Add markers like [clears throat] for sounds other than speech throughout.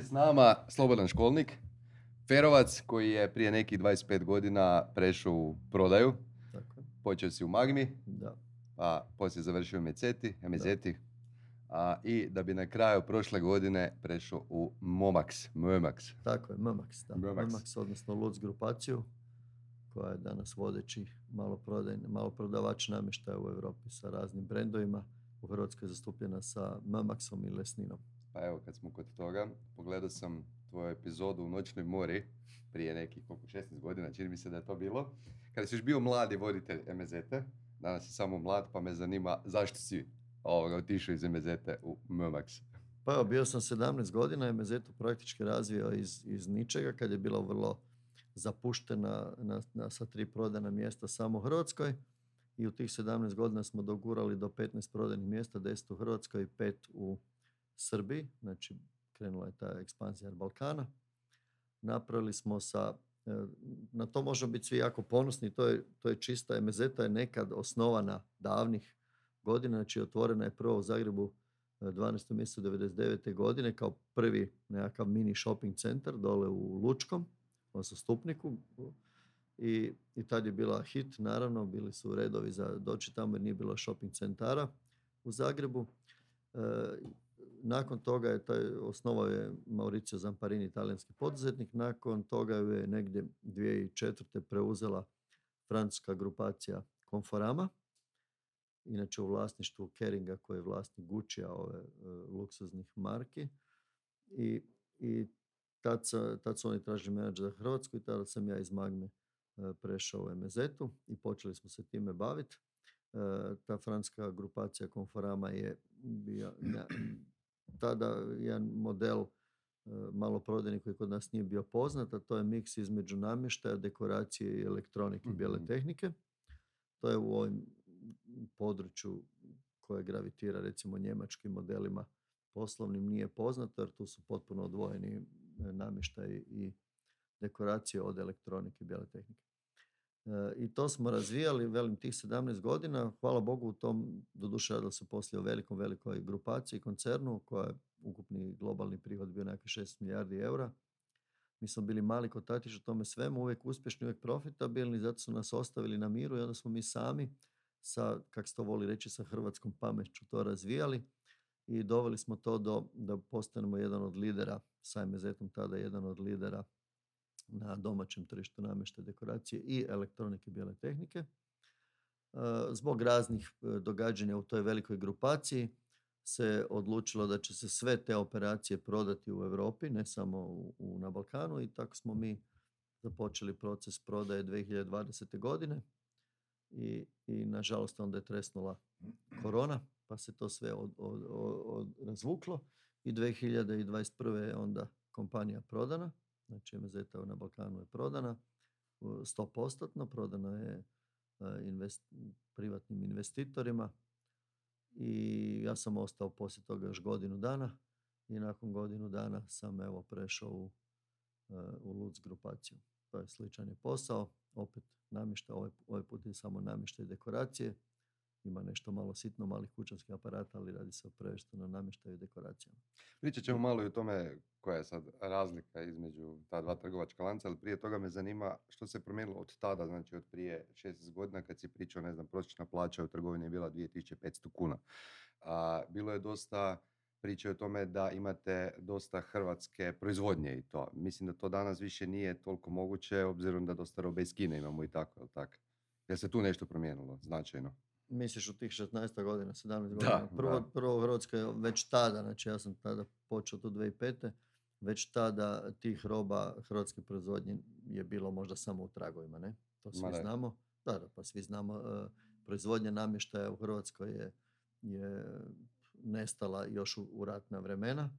je s nama Slobodan Školnik, Ferovac koji je prije nekih 25 godina prešao u prodaju. Tako. Počeo si u Magmi, Da. a poslije završio u Meceti, Mezeti. A, I da bi na kraju prošle godine prešao u Momax, Momax. Tako je, Mmax, da. Mmax. Mmax, odnosno Lutz grupaciju, koja je danas vodeći maloprodajni, maloprodavač namještaja u Europi sa raznim brendovima. U Hrvatskoj je zastupljena sa Mmaxom i Lesninom. Pa evo, kad smo kod toga, pogledao sam tvoju epizodu u Noćnoj mori prije nekih, koliko, 16 godina, čini mi se da je to bilo. Kada si još bio mladi voditelj MZ-a, danas si samo mlad, pa me zanima zašto si ovoga, otišao iz MZ-a u Momax. Pa evo, bio sam 17 godina Mezetu praktički razvio iz, iz ničega kad je bila vrlo zapuštena na, na, sa tri prodana mjesta samo u Hrvatskoj. I u tih 17 godina smo dogurali do 15 prodajnih mjesta, 10 u Hrvatskoj i 5 u Srbiji. Znači, krenula je ta ekspanzija Balkana. Napravili smo sa, e, na to možemo biti svi jako ponosni, to je, to je čista, MZ-a je nekad osnovana davnih godina, znači otvorena je prvo u Zagrebu e, 12. mjesecu 99. godine kao prvi nekakav mini shopping centar dole u Lučkom, odnosno Stupniku. I, I tad je bila hit, naravno, bili su redovi za doći tamo jer nije bilo shopping centara u Zagrebu. E, nakon toga je taj, osnovao je Mauricio Zamparini, italijanski poduzetnik. Nakon toga je negdje 2004. preuzela francuska grupacija Conforama, inače u vlasništvu Keringa koji je vlasnik Gucci-a, ove e, luksuznih marki. I, i tad, sa- tad su oni tražili menadžer za Hrvatsku i tada sam ja iz Magme e, prešao u MZ-u i počeli smo se time baviti. E, ta francuska grupacija Conforama je bio na- tada jedan model e, maloprodajni koji kod nas nije bio poznat, a to je miks između namještaja, dekoracije i elektronike i bijele Mhm. tehnike. To je u ovom području koje gravitira recimo njemačkim modelima poslovnim nije poznato jer tu su potpuno odvojeni e, namještaj i dekoracije od elektronike i bijele tehnike. I to smo razvijali, velim, tih 17 godina. Hvala Bogu u tom, doduše radilo se poslije o velikom, velikoj grupaciji, koncernu, koja je ukupni globalni prihod bio nekakvih 6 milijardi eura. Mi smo bili mali kotačić u tome svemu, uvijek uspješni, uvijek profitabilni, zato su nas ostavili na miru i onda smo mi sami sa, kak se to voli reći, sa hrvatskom pameću to razvijali i doveli smo to do da postanemo jedan od lidera, sa MZ-om tada jedan od lidera na domaćem tržištu namještaja dekoracije i elektronike bijele tehnike. E, Zbog raznih e, događanja u toj velikoj grupaciji se odlučilo da će se sve te operacije prodati u Europi, ne samo u, na Balkanu i tako smo mi započeli proces prodaje 2020. godine i, i nažalost onda je tresnula korona pa se to sve od, od- od- razvuklo i 2021. je onda kompanija prodana, znači MZ na Balkanu je prodana, u 100%, prodana je e, invest, privatnim investitorima i ja sam ostao poslije toga još godinu dana i nakon godinu dana sam evo prešao u, e, u Lutz grupaciju. To je sličan je posao, opet namještaj, ovaj, ovaj put je samo namještaj i dekoracije, ima nešto malo sitno malih kućanskih aparata, ali radi se o prvenstveno namještaju i dekoracijama. Pričat ćemo malo i o tome koja je sad razlika između ta dva trgovačka lanca, ali prije toga me zanima što se promijenilo od tada, znači od prije 16 godina kad si pričao, ne znam, prosječna plaća u trgovini je bila 2500 kuna. A, bilo je dosta priče o tome da imate dosta hrvatske proizvodnje i to. Mislim da to danas više nije toliko moguće, obzirom da dosta robe iz Kine imamo i tako, jel tako? Jel se tu nešto promijenilo značajno? Misliš u tih 16 godina, 17 Da, godina? Prvo, da. prvo u Hrvatskoj već tada, znači ja sam tada počeo tu 2005. Već tada tih roba hrvatske proizvodnje je bilo možda samo u tragovima, ne? To svi Ma znamo. Da, da, pa svi znamo. e, proizvodnja namještaja u Hrvatskoj je, je nestala još u, u ratna vremena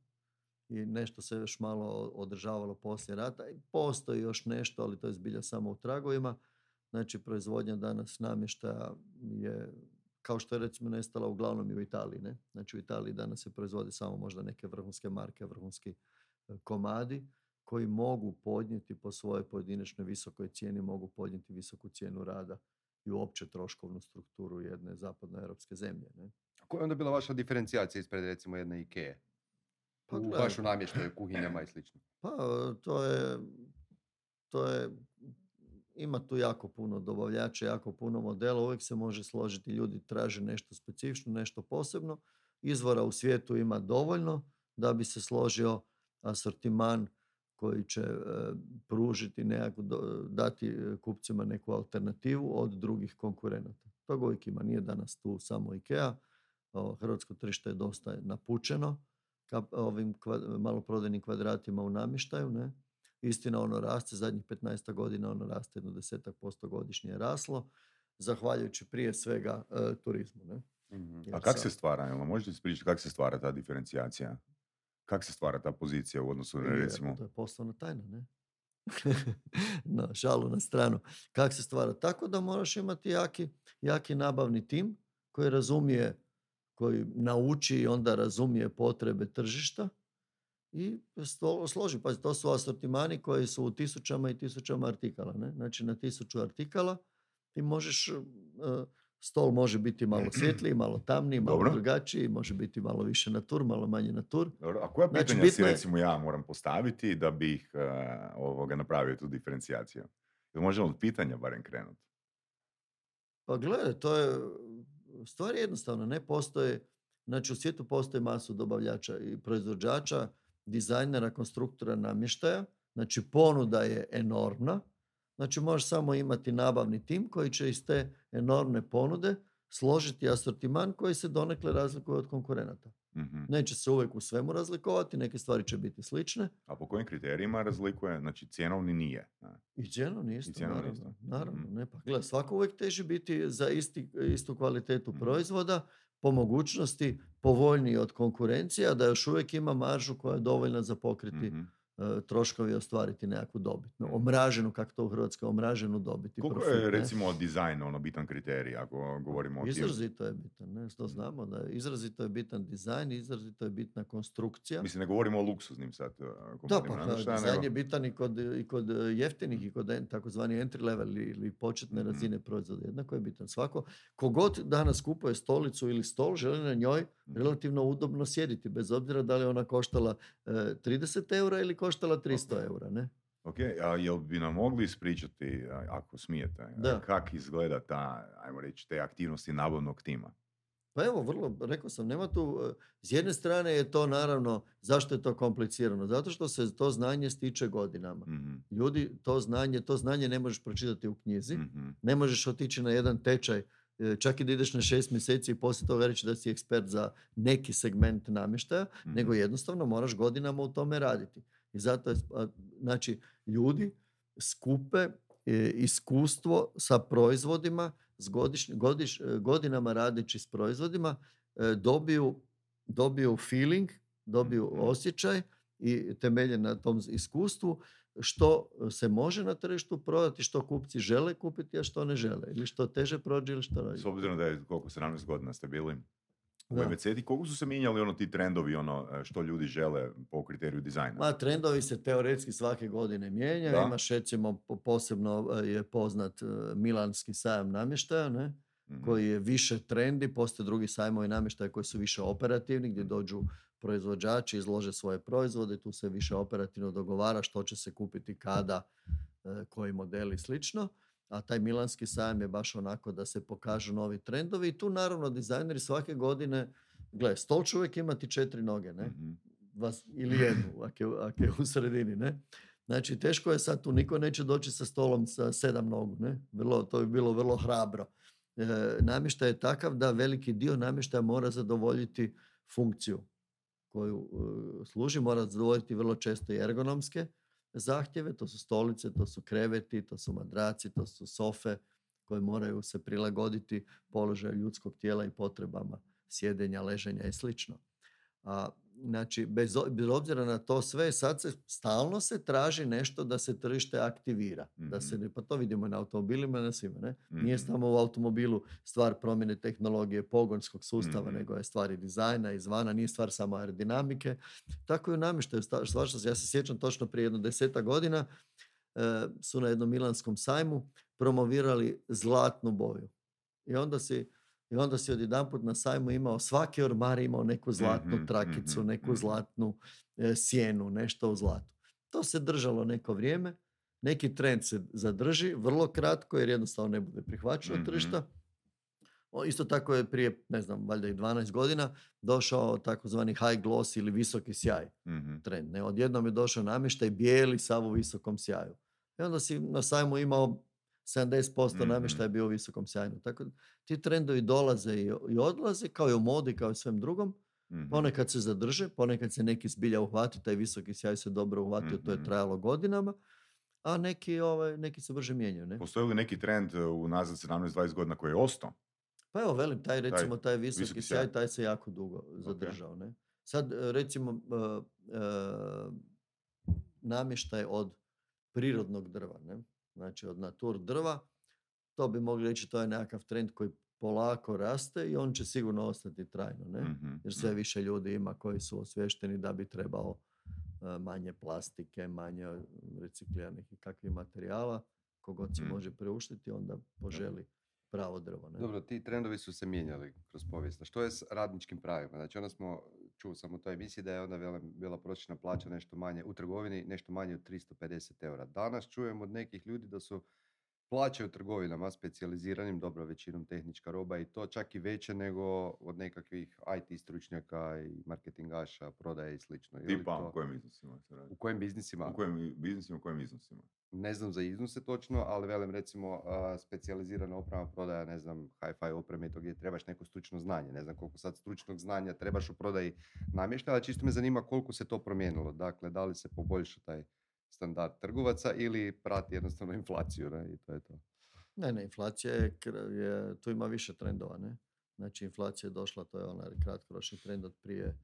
i nešto se još malo održavalo poslije rata i postoji još nešto, ali to je zbilja samo u tragovima. Znači, proizvodnja danas namještaja je, kao što je recimo nestala uglavnom i u Italiji, ne? Znači, u Italiji danas se proizvode samo možda neke vrhunske marke, vrhunski e, komadi koji mogu podnijeti po svojoj pojedinačnoj visokoj cijeni, mogu podnijeti visoku cijenu rada i uopće troškovnu strukturu jedne zapadnoeuropske zemlje. Ne? Koja je onda bila vaša diferencijacija ispred recimo jedne Ikea? Pa u gledaj. baš u namještaju, kuhinjama i slično. Pa to je, to je, ima tu jako puno dobavljača, jako puno modela, uvijek se može složiti, ljudi traže nešto specifično, nešto posebno. Izvora u svijetu ima dovoljno da bi se složio asortiman koji će e, pružiti nekako, dati e, kupcima neku alternativu od drugih konkurenata. Toga uvijek ima, nije danas tu samo IKEA, hrvatsko tržište je dosta napučeno ovim maloprodajnim kvadratima u namještaju, ne? Istina, ono raste, zadnjih 15 godina ono raste jedno desetak posto godišnje je raslo, zahvaljujući prije svega e, turizmu, ne? Mhm. Jer A kak sad- se stvara, jel možete ispričati kako se stvara ta diferencijacija? Kako se stvara ta pozicija u odnosu na Je, recimo... To je poslovna tajna, ne? [laughs] no, šalu na stranu. Kako se stvara? Tako da moraš imati jaki, jaki nabavni tim koji razumije, koji nauči i onda razumije potrebe tržišta i složi. Pa to su asortimani koji su u tisućama i tisućama artikala. Ne? Znači na tisuću artikala ti možeš, e, stol može biti malo [clears throat] svjetliji, malo tamniji, malo Dobro. drugačiji, može biti malo više na tur, malo manje na tur. Dobro, a koja Znači, pitanja si bitno je- recimo ja moram postaviti da bih eh, ovoga napravio tu diferencijaciju? Jel možemo od pitanja barem krenuti? Pa gledaj, to je, stvar je jednostavna, ne postoje, znači u svijetu postoji masu dobavljača i proizvođača, dizajnera, konstruktora, namještaja, znači ponuda je enormna, znači možeš samo imati nabavni tim koji će iz te enormne ponude složiti asortiman koji se donekle razlikuje od konkurenata. Mhm. Neće se uvijek u svemu razlikovati, neke stvari će biti slične A po kojim kriterijima razlikuje? Znači, cjenovni nije. ne? i cjenovni isto, cjenovni naravno. isto. naravno Mhm. ne, pa gledaj, svako uvijek teži biti za isti, istu kvalitetu Mhm. proizvoda, po mogućnosti povoljniji od konkurencija, da još uvijek ima maržu koja je dovoljna za pokriti Mhm. E, troškovi ostvariti nekakvu dobit. No, omraženu, kako to u Hrvatskoj, omraženu dobit i Koliko profit, je recimo dizajn ono bitan kriterij ako govorimo o? Izrazito je bitan, ne? To Mhm. znamo da izrazito je bitan dizajn, izrazito je bitna konstrukcija. Mislim, ne govorimo o luksuznim sad uh, Da, pa dizajn nego- je bitan i kod, i kod e, jeftinih i kod takozvani entry level ili, početne Mhm. razine proizvoda. Jednako je bitan. Svako, kogod danas kupuje stolicu ili stol, želi na njoj. Relativno udobno sjediti, bez obzira da li ona koštala e, 30 eura ili koštala 300 Ok. eura. Ne? Ok, a jel bi nam mogli ispričati, ako smijete, Da. kak izgleda ta, ajmo reći, te aktivnosti nabavnog tima? Pa evo, vrlo, rekao sam, nema tu, e, s jedne strane je to naravno, zašto je to komplicirano? Zato što se to znanje stiče godinama. Mhm, Ljudi, to znanje, to znanje ne možeš pročitati u knjizi. mhm, Ne možeš otići na jedan tečaj, e, čak i da ideš na šest mjeseci i poslije toga reći da si ekspert za neki segment namještaja, mhm. nego jednostavno moraš godinama u tome raditi. I zato je, znači, ljudi skupe e, iskustvo sa proizvodima, s godišnj- godiš- e, godinama radeći s proizvodima, e, dobiju, dobiju feeling, dobiju Mhm. osjećaj i temelje na tom iskustvu što se može na tržištu prodati, što kupci žele kupiti, a što ne žele. Ili što teže prođe ili što... S obzirom da je koliko 17 godina ste bili u. MVC, koliko su se mijenjali ono ti trendovi, ono e, što ljudi žele po kriteriju dizajna? Ma, trendovi se teoretski svake godine mijenjaju. Da. Imaš recimo posebno e, je poznat e, Milanski sajam namještaja, ne? Mhm, koji je više trendi, postoje drugi sajmovi namještaja koji su više operativni, gdje dođu proizvođači, izlože svoje proizvode, tu se više operativno dogovara što će se kupiti kada, e, koji model i slično. A taj Milanski sajam je baš onako da se pokažu novi trendovi i tu naravno dizajneri svake godine, gle, stol će uvijek imati četiri noge, ne? mhm. vas, ili jednu, ako je, ako je u sredini, ne? Znači, teško je sad tu, niko neće doći sa stolom sa sedam nogu, ne? Vrlo, to bi bilo vrlo hrabro. E, namještaj je takav da veliki dio namještaja mora zadovoljiti funkciju koju e, služi, mora zadovoljiti vrlo često i ergonomske zahtjeve, to su stolice, to su kreveti, to su madraci, to su sofe koje moraju se prilagoditi položaju ljudskog tijela i potrebama sjedenja, leženja i slično. Znači, bez, bez obzira na to sve, sad se stalno se traži nešto da se tržište aktivira. Da se, Mhm. pa to vidimo na automobilima i na svima. Ne? Nije Mhm. samo u automobilu stvar promjene tehnologije pogonskog sustava, Mhm. nego je stvar i dizajna, izvana, nije stvar samo aerodinamike. Tako i u namještaju. ja se sjećam točno prije jedno deseta godina, e, su na jednom milanskom sajmu promovirali zlatnu boju. I onda si I onda si odjedanput na sajmu imao, svaki ormar imao neku zlatnu Mhm, trakicu, mhm, neku mhm. zlatnu e, sjenu, nešto u zlatu. To se držalo neko vrijeme, neki trend se zadrži, vrlo kratko jer jednostavno ne bude prihvaćeno tržišta. Isto tako je prije, ne znam, valjda i 12 godina došao takozvani high gloss ili visoki sjaj trend. Ne? Odjednom je došao namještaj bijeli sav u visokom sjaju. I onda si na sajmu imao 70% Mhm. namještaja je bio u visokom sjaju. Tako da ti trendovi dolaze i, i odlaze, kao i u modi, kao i svem drugom. Mhm. Ponekad se zadrže, ponekad se neki zbilja uhvati, taj visoki sjaj se dobro uhvatio, to je Mhm. trajalo godinama, a neki, ovaj, neki se brže mijenjaju. Ne? Postoji li neki trend uh, unazad 17-20 godina koji je ostao? Pa evo, velim, taj recimo, taj visoki, visoki sjaj, sjaj. taj se jako dugo zadržao. Ne? Sad, e, recimo, e, e, namještaj od prirodnog drva, ne? Znači od natur drva, to bi mogli reći, to je nekakav trend koji polako raste i on će sigurno ostati trajno. Ne? Mhm, Jer sve više ljudi ima koji su osvješteni da bi trebao e, manje plastike, manje recikliranih i kakvih materijala. Kogod si Mhm. može priuštiti, onda poželi pravo drvo. Ne? Dobro, ti trendovi su se mijenjali kroz povijest. Što je s radničkim pravima? Znači, onda smo, čuo sam u toj emisiji da je onda velim, bila prosječna plaća nešto manje u trgovini, nešto manje od 350 eura. Danas čujem od nekih ljudi da su plaće u trgovinama specijaliziranim, dobro većinom tehnička roba i to čak i veće nego od nekakvih IT stručnjaka i marketingaša, prodaje i slično. Tipa, to- u kojim iznosima se radi? u kojim biznisima? U kojim biznisima, u kojim iznosima? ne znam za iznose točno, ali velim recimo specijalizirana oprema prodaja, ne znam, hi-fi opreme i to gdje trebaš neko stručno znanje. Ne znam koliko sad stručnog znanja trebaš u prodaji namještaja, ali čisto me zanima koliko se to promijenilo. Dakle, da li se poboljša taj standard trgovaca ili prati jednostavno inflaciju, ne? I to je to. Ne, ne, inflacija je, je, tu ima više trendova, ne? Znači, inflacija je došla, to je onaj kratkoročni trend od prije e,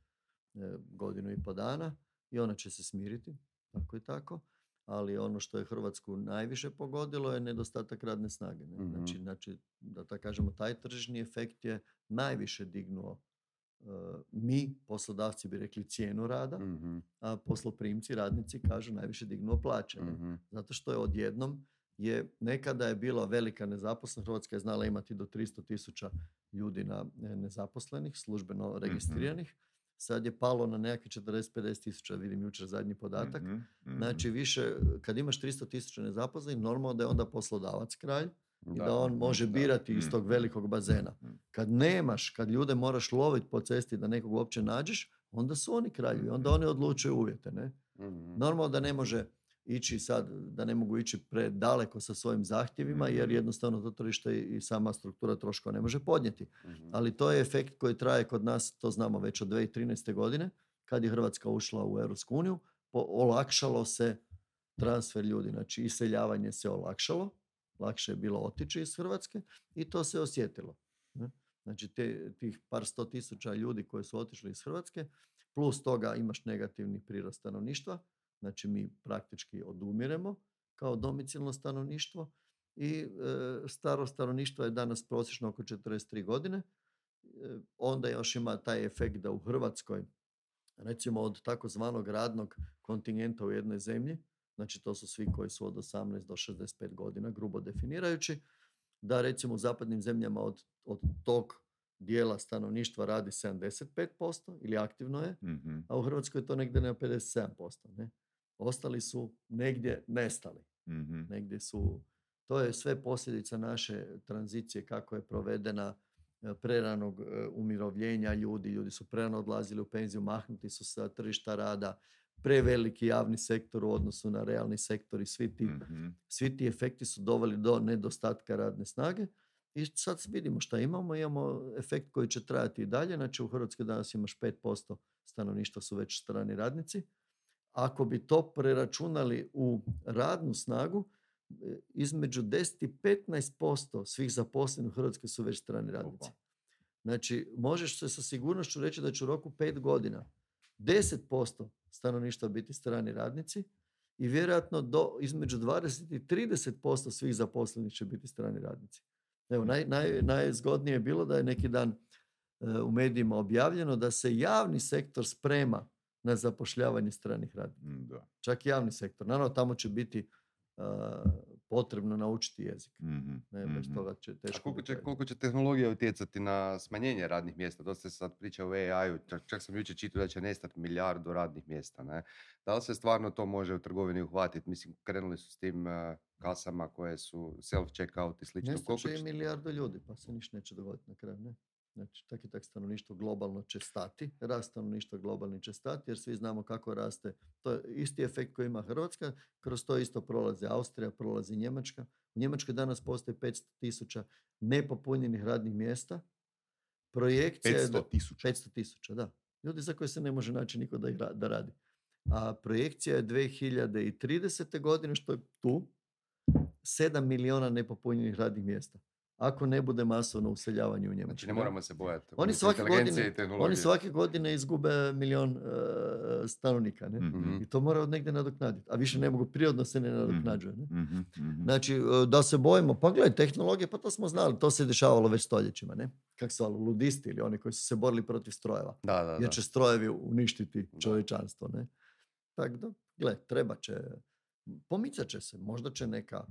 godinu i po dana i ona će se smiriti, tako i tako. Ali ono što je Hrvatsku najviše pogodilo je nedostatak radne snage. Ne? Mhm. Znači, znači, da tako kažemo, taj tržni efekt je najviše dignuo mi, poslodavci bi rekli cijenu rada, a posloprimci, radnici kažu najviše dignuo plaće. zato što je odjednom je nekada je bila velika nezaposlenost, Hrvatska je znala imati do 300 tisuća ljudi na nezaposlenih, službeno registriranih, sad je palo na nekakvih 40-50 tisuća, vidim jučer zadnji podatak. Znači više, kad imaš 300 tisuća nezaposlenih, normalno da je onda poslodavac kralj i da, on može da. birati iz tog Mhm. velikog bazena. Mhm. Kad nemaš, kad ljude moraš loviti po cesti da nekog uopće nađeš, onda su oni kraljevi, onda Mhm. oni odlučuju uvjete, ne? Mhm, Normalno da ne može ići sad, da ne mogu ići predaleko sa svojim zahtjevima jer Mhm. jednostavno to tržište i sama struktura troškova ne može podnijeti. mhm. Ali to je efekt koji traje kod nas, to znamo već od 2013. godine, kad je Hrvatska ušla u Europsku uniju, olakšalo se transfer ljudi, znači iseljavanje se olakšalo, lakše je bilo otići iz Hrvatske i to se osjetilo. Znači te, tih par sto tisuća ljudi koji su otišli iz Hrvatske, plus toga imaš negativni prirast stanovništva, znači mi praktički odumiremo kao domicilno stanovništvo i e, staro stanovništvo je danas prosječno oko 43 godine. E, onda još ima taj efekt da u Hrvatskoj, recimo od takozvanog radnog kontingenta u jednoj zemlji, znači to su svi koji su od 18 do 65 godina, grubo definirajući, da recimo u zapadnim zemljama od, od tog dijela stanovništva radi 75% ili aktivno je, Mhm. a u Hrvatskoj je to negdje na 57%. Ne? Ostali su negdje nestali. Mhm. Negdje su, to je sve posljedica naše tranzicije kako je provedena e, preranog e, umirovljenja ljudi, ljudi su prerano odlazili u penziju, mahnuti su sa tržišta rada, preveliki javni sektor u odnosu na realni sektor i svi ti, Mhm. svi ti efekti su doveli do nedostatka radne snage. I sad vidimo šta imamo, imamo efekt koji će trajati i dalje, znači u Hrvatskoj danas imaš 5% stanovništva su već strani radnici. Ako bi to preračunali u radnu snagu, e, između 10 i 15% svih zaposlenih u Hrvatskoj su već strani radnici. Znači, možeš se sa sigurnošću reći da će u roku 5 godina 10% stanovništva biti strani radnici i vjerojatno do između 20 i 30% svih zaposlenih će biti strani radnici. Evo, naj, naj, najzgodnije je bilo da je neki dan e, u medijima objavljeno da se javni sektor sprema na zapošljavanje stranih radnika Da. čak i javni sektor. Naravno, tamo će biti uh, potrebno naučiti jezik. Mhm, Ne, bez mhm. toga će A teško koliko biti će, koliko će tehnologija utjecati na smanjenje radnih mjesta? Dosta se sad priča o AI-u, čak, čak sam jučer čitao da će nestati milijardu radnih mjesta. Ne? Da li se stvarno to može u trgovini uhvatiti? Mislim, krenuli su s tim eh, kasama koje su self-checkout i slično. Nestat Koliko će i će- milijardu ljudi, pa se ništa neće dogoditi na kraju, ne? Znači, tak i tak stanovništvo globalno će stati, rast stanovništva globalni će stati, jer svi znamo kako raste. To je isti efekt koji ima Hrvatska, kroz to isto prolazi Austrija, prolazi Njemačka. U Njemačkoj danas postoji 500 tisuća nepopunjenih radnih mjesta. Projekcija je da- 500 tisuća. 500 tisuća, da. Ljudi za koje se ne može naći niko da, ih da radi. A projekcija je 2030. godine, što je tu, 7 miliona nepopunjenih radnih mjesta. Ako ne bude masovno useljavanje u Njemačku. Znači, ne moramo se bojati. Oni svake godine-. Oni svake godine izgube milion e, stanovnika, ne? Mhm, I to mora od negdje nadoknaditi. A više ne mogu, prirodno se ne nadoknađuje. Ne? mhm, mhm. Znači, e, da se bojimo, pa gledaj, tehnologije, pa to smo znali, to se dešavalo već stoljećima, ne? Kak su ali ludisti ili oni koji su se borili protiv strojeva. Da, da, da. Jer će strojevi uništiti čovječanstvo, ne? Tako da, gle, treba će, pomicat će se, možda će neka,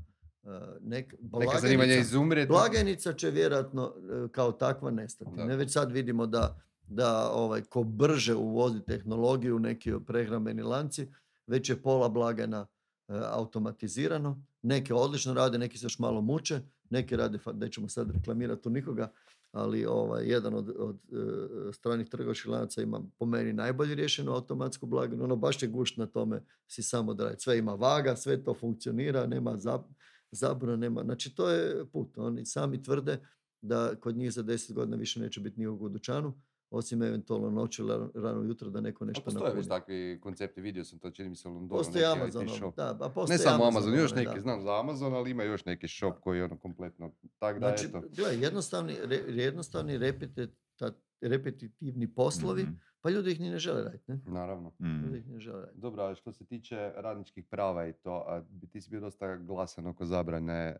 e, nek, Neka zanimanja izumre. Blagajnica će vjerojatno e, kao takva nestati. Ne, već sad vidimo da, da ovaj, ko brže uvozi tehnologiju, neki prehrambeni lanci, već je pola blagajna e, automatizirano. Neke odlično rade, neki se još malo muče, neki rade, nećemo sad reklamirati tu nikoga, ali ovaj, jedan od, od e, stranih trgovačkih lanaca ima po meni najbolje riješenu automatsku blagajnu. Ono baš je gušt na tome si samo da. Sve ima vaga, sve to funkcionira, nema zap- zabrana, nema. Znači to je put. Oni sami tvrde da kod njih za 10 godina više neće biti nikog u dućanu, osim eventualno noću ili rano- jutro da neko A nešto postoje već napuni. takvi koncepti, vidio sam to, čini mi se u Londonu. Postoji neki Amazon, shop. da, a Ne postoji samo Amazon, još ovaj, neki, da. znam za Amazon, ali ima još neki shop koji je ono kompletno, tak da Znači, eto. gledaj, jednostavni, re- jednostavni repetitivni poslovi, Mhm, pa ljudi ih ni ne žele raditi. Ne? Naravno. mhm. Ljudi ih ne žele raditi. Dobro, a što se tiče radničkih prava i to, a bi- ti si bio dosta glasan oko zabrane e,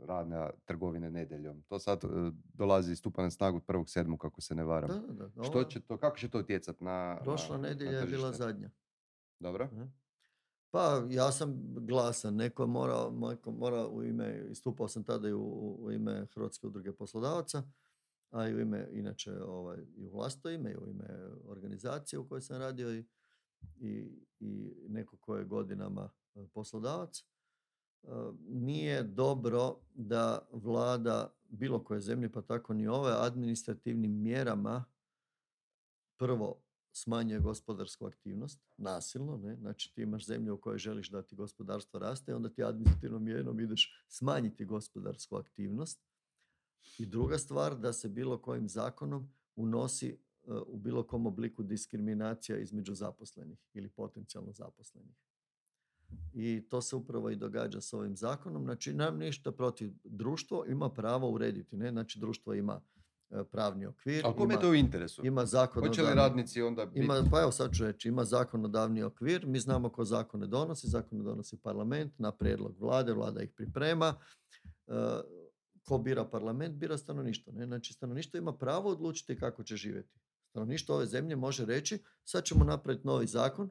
rada trgovine nedjeljom. To sad e, dolazi stupa na snagu 1.7. kako se ne varam. Da, da, da. Što Ova će to, kako će to utjecati na Prošla na- na nedjelja je bila zadnja. Dobro. Ne? Pa ja sam glasan, neko je morao, neko mora u ime, istupao sam tada i u, u ime Hrvatske udruge poslodavaca, a i u ime, inače ovaj, i u vlastito ime, i u ime organizacije u kojoj sam radio i, i, i neko ko je godinama e, poslodavac. E, Nije dobro da vlada bilo koje zemlje, pa tako ni ove, administrativnim mjerama prvo smanjuje gospodarsku aktivnost, nasilno, ne? znači ti imaš zemlju u kojoj želiš da ti gospodarstvo raste, onda ti administrativnom mjerom ideš smanjiti gospodarsku aktivnost. I druga stvar, da se bilo kojim zakonom unosi e, u bilo kom obliku diskriminacija između zaposlenih ili potencijalno zaposlenih. I to se upravo i događa s ovim zakonom. Znači, nam ništa protiv. Društvo ima pravo urediti. Ne? Znači, društvo ima e, pravni okvir, Ali kome je to u interesu? ima Hoće zakonodavni... li radnici onda biti... Ima, pa evo sad ću reći, ima zakonodavni okvir, mi znamo ko zakone donosi, zakone donosi parlament na prijedlog vlade, vlada ih priprema. Ko bira parlament, bira stanovništvo. Ne? Znači stanovništvo ima pravo odlučiti kako će živjeti. Stanovništvo ove zemlje može reći, sad ćemo napraviti novi zakon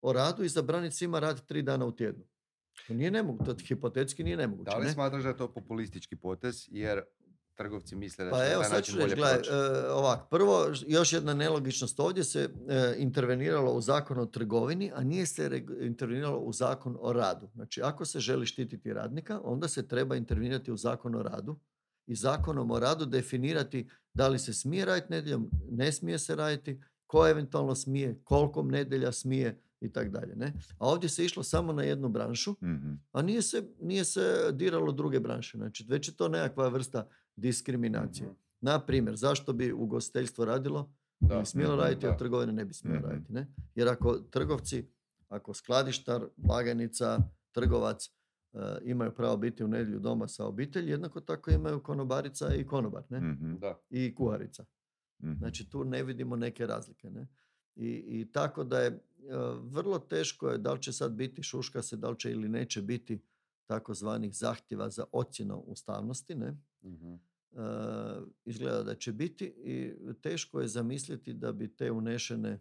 o radu i zabraniti svima rad tri dana u tjednu. To nije nemoguće, to hipotetski nije nemoguće. Da li ne? smatraš da je to populistički potez jer trgovci misle da će Pa na evo taj sad način bolje gledaj, proći? e, ovak, prvo još jedna nelogičnost ovdje se e, interveniralo u zakon o trgovini, a nije se interveniralo u zakon o radu. Znači ako se želi štititi radnika, onda se treba intervenirati u zakon o radu i zakonom o radu definirati da li se smije raditi nedjeljom, ne smije se raditi, ko eventualno smije, koliko nedjelja smije i tako dalje. ne? A ovdje se išlo samo na jednu branšu, Mhm. a nije se, nije se diralo druge branše. Znači, već je to nekakva vrsta diskriminacije. Mhm. Na primjer, zašto bi ugostiteljstvo radilo? Da, ne smjelo raditi, da. a trgovine ne bi smjelo Mhm. raditi. Ne? Jer ako trgovci, ako skladištar, blagajnica, trgovac e, imaju pravo biti u nedjelju doma sa obitelji, jednako tako imaju konobarica i konobar. Ne? Mhm. Da. I kuharica. Mhm. Znači tu ne vidimo neke razlike. Ne? I, I tako da je e, vrlo teško je da li će sad biti šuška se, da li će ili neće biti takozvanih zahtjeva za ocjenu ustavnosti. Ne? Mhm. E, izgleda da će biti i teško je zamisliti da bi te unešene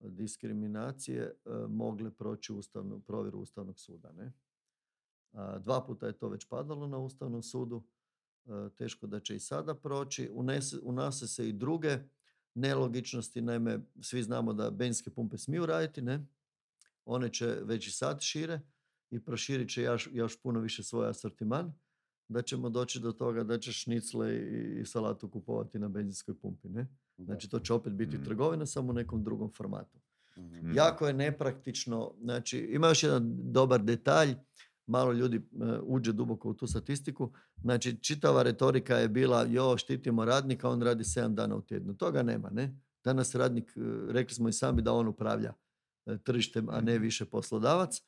diskriminacije e, mogle proći ustavnu, provjeru Ustavnog suda. Ne? Dva puta je to već padalo na Ustavnom sudu. E, teško da će i sada proći. Unese, unose se i druge nelogičnosti. Naime, svi znamo da benzinske pumpe smiju raditi, ne? One će već i sad šire i proširit će još, još puno više svoj asortiman da ćemo doći do toga da će šnicle i, i salatu kupovati na benzinskoj pumpi. Ne? Znači to će opet biti Mhm. trgovina samo u nekom drugom formatu. Mhm. Mhm. Jako je nepraktično. Znači, ima još jedan dobar detalj, malo ljudi e, uđe duboko u tu statistiku. Znači, čitava retorika je bila, jo, štitimo radnika, on radi 7 dana u tjednu. Toga nema, ne? Danas radnik, e, rekli smo i sami da on upravlja e, tržištem, a ne više poslodavac.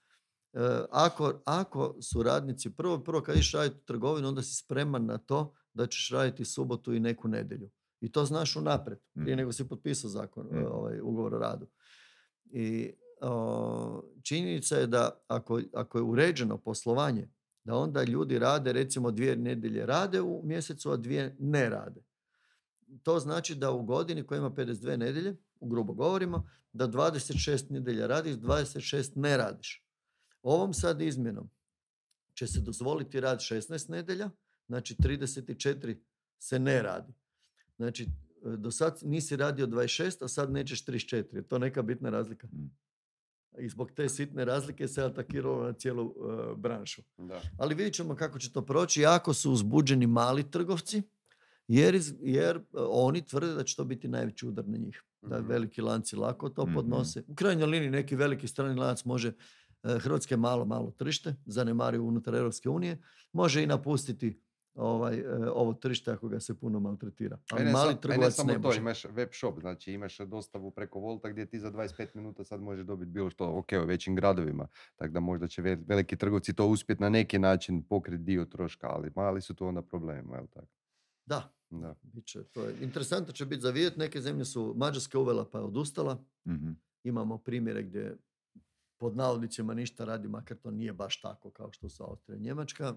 E, ako, ako su radnici, prvo, prvo kad iš raditi u trgovinu, onda si spreman na to da ćeš raditi subotu i neku nedjelju. I to znaš unaprijed, prije Mhm. nego si potpisao zakon, Mhm. ovaj, ugovor o radu. I o, činjenica je da ako, ako je uređeno poslovanje, da onda ljudi rade, recimo dvije nedjelje rade u mjesecu, a dvije ne rade. To znači da u godini koja ima 52 nedjelje, u grubo govorimo, da 26 nedjelja radiš, 26 ne radiš. Ovom sad izmjenom će se dozvoliti rad 16 nedjelja, znači 34 se ne radi. Znači, e, do sad nisi radio 26, a sad nećeš 34. Je to neka bitna razlika? Mm. I zbog te sitne razlike se atakiralo na cijelu e, branšu. Da. Ali vidjet ćemo kako će to proći. Jako su uzbuđeni mali trgovci, jer, iz- jer e, oni tvrde da će to biti najveći udar na njih. Da Mhm. veliki lanci lako to Mhm. podnose. U krajnjoj liniji neki veliki strani lanac može, e, Hrvatska je malo, malo tržište, zanemario unutar Europske unije, može i napustiti ovaj, e, ovo tržište ako ga se puno maltretira. Ali ne, mali ne trgovac samo ne to, može. imaš web shop, znači imaš dostavu preko Volta gdje ti za 25 minuta sad možeš dobiti bilo što, ok, u većim gradovima, tako da možda će vel- veliki trgovci to uspjeti na neki način pokriti dio troška, ali mali su tu onda problema, jel tako? Da, Da. Biće, to je interesantno će biti za vidjeti. Neke zemlje su Mađarska uvela pa je odustala. Mhm. Imamo primjere gdje pod navodnicima ništa radi, makar to nije baš tako kao što su Austrija i Njemačka.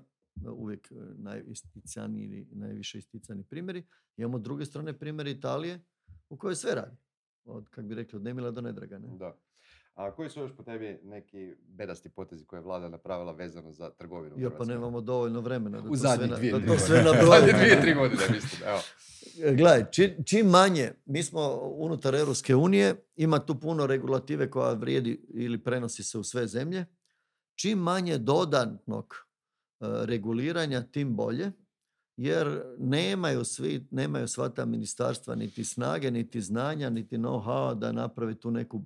Uvijek e, najisticaniji ili najviše isticani primjeri. Imamo s druge strane primjere Italije u kojoj sve radi. Od, kak bi rekli, od nemila do nedraga. Ne? Da. A koji su još po tebi neki bedasti potezi koje je vlada napravila vezano za trgovinu Jo, pa nemamo dovoljno vremena da U to sve, na- dvije, da tri to sve [laughs] nabrojimo. Dvije, tri godine, mislim. Evo. E, Gledaj, čim, manje, mi smo unutar Europske unije, ima tu puno regulative koja vrijedi ili prenosi se u sve zemlje. Čim manje dodatnog e, reguliranja, tim bolje, jer nemaju, svi, nemaju sva ta ministarstva niti snage, niti znanja, niti know-how da napravi tu neku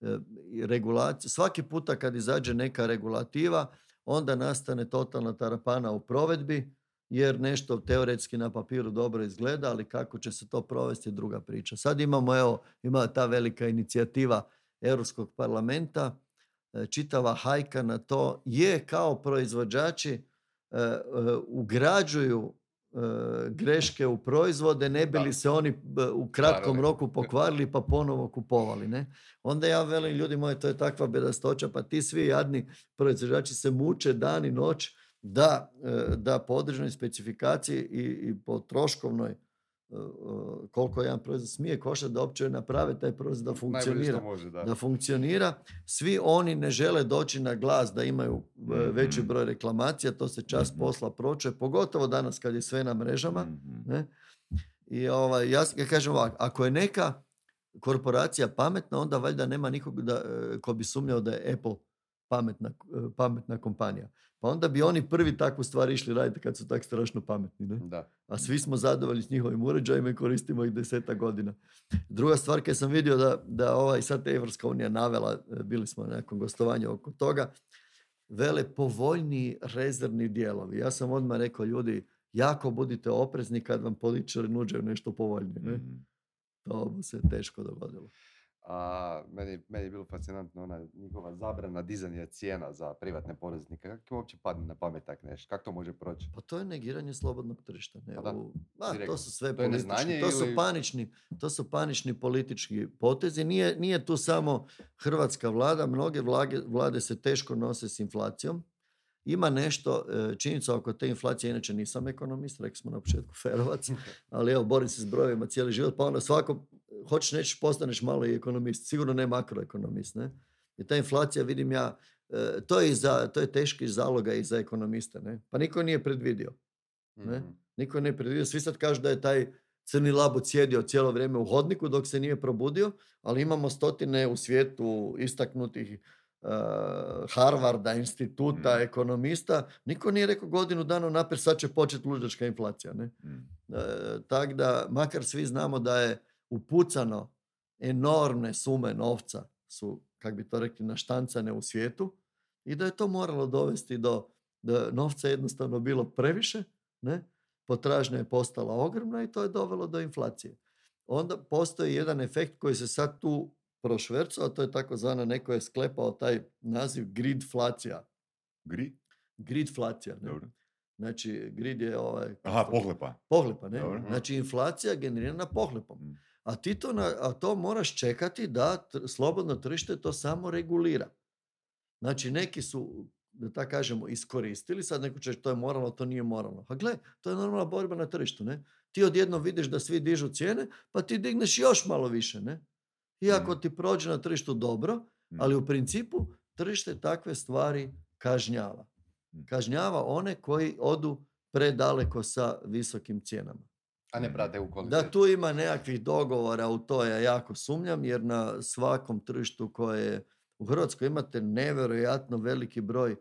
e, regulaciju. Svaki puta kad izađe neka regulativa, onda nastane totalna tarapana u provedbi, jer nešto teoretski na papiru dobro izgleda, ali kako će se to provesti druga priča. Sad imamo, evo, ima ta velika inicijativa Europskog parlamenta, e, čitava hajka na to je kao proizvođači e, e, ugrađuju greške u proizvode, ne bi li se oni u kratkom roku pokvarili pa ponovo kupovali. Ne? Onda ja velim, ljudi moji, to je takva bedastoća, pa ti svi jadni proizvođači se muče dan i noć da, e, da po određenoj specifikaciji i, i po troškovnoj e, e, koliko jedan proizvod smije koštati da uopće naprave taj proizvod da funkcionira može, da. da funkcionira. Svi oni ne žele doći na glas da imaju e, veći broj reklamacija, to se čas Mhm. posla proče, pogotovo danas kad je sve na mrežama. Mhm. Ne? I ovaj, ja, ja kažem ovako, ako je neka korporacija pametna, onda valjda nema nikog da, ko bi sumnjao da je Apple pametna, e, pametna kompanija. Pa onda bi oni prvi takvu stvar išli raditi kad su tak strašno pametni. Ne? Da. a svi smo zadovoljni s njihovim uređajima i koristimo ih deseta godina. Druga stvar, kad sam vidio da, da ovaj, sad Evropska unija navela, e, bili smo na nekom gostovanju oko toga, vele povoljniji rezervni dijelovi. Ja sam odmah rekao, ljudi, jako budite oprezni kad vam političari nuđaju nešto povoljnije. Ne? Mhm. To bi se teško dogodilo. A meni, meni je bilo fascinantno ona njihova zabrana dizanja cijena za privatne poduzetnike. Kako uopće padne na pamet tak nešto? Kako to može proći? Pa to je negiranje slobodnog tržišta. Ne? Pa da, Ma, to su sve To politički, to su ili- panični, to su panični politički potezi. Nije, nije tu samo hrvatska vlada, mnoge vlage, vlade se teško nose s inflacijom. Ima nešto, e, činjenica oko te inflacije, inače nisam ekonomist, rekli smo na početku ferovac, [laughs] ali evo, borim se s brojevima cijeli život, pa onda svako, hoćeš nećeš, postaneš malo i ekonomist, sigurno ne makroekonomist, ne? I ta inflacija, vidim ja, e, to, je za, to je teški zaloga i za ekonomiste. Ne? Pa niko nije predvidio. Ne? Mhm. Niko nije predvidio. Svi sad kažu da je taj crni labud sjedio cijelo vrijeme u hodniku dok se nije probudio, ali imamo stotine u svijetu istaknutih uh, Harvarda, instituta, Mm. ekonomista. Niko nije rekao godinu dana naprijed sad će početi luđačka inflacija. Ne? Mm. E, tak da, makar svi znamo da je upucano enormne sume novca su, kak bi to rekli, naštancane u svijetu i da je to moralo dovesti do, da novca je jednostavno bilo previše, ne? potražnja je postala ogromna i to je dovelo do inflacije. Onda postoji jedan efekt koji se sad tu prošvercao, a to je takozvana, neko je sklepao taj naziv gridflacija. Gri? Gridflacija, ne? Dobro. Znači, grid je ovaj... Aha, pohlepa. Pohlepa, ne? Dobro. Znači, inflacija generirana pohlepom. A ti to, na, a to moraš čekati da tr- slobodno tržište to samo regulira. Znači, neki su, da tako kažemo, iskoristili, sad neko će to je moralno, to nije moralno. A gle, to je normalna borba na tržištu, ne? Ti odjednom vidiš da svi dižu cijene, pa ti digneš još malo više, ne? Iako Mm. ti prođe na tržištu dobro, Mm. ali u principu tržište takve stvari kažnjava. Mm. Kažnjava one koji odu predaleko sa visokim cijenama. A ne prate u kvalitetu. Da tu ima nekakvih dogovora, u to ja jako sumnjam, jer na svakom tržištu koje je u Hrvatskoj imate nevjerojatno veliki broj e,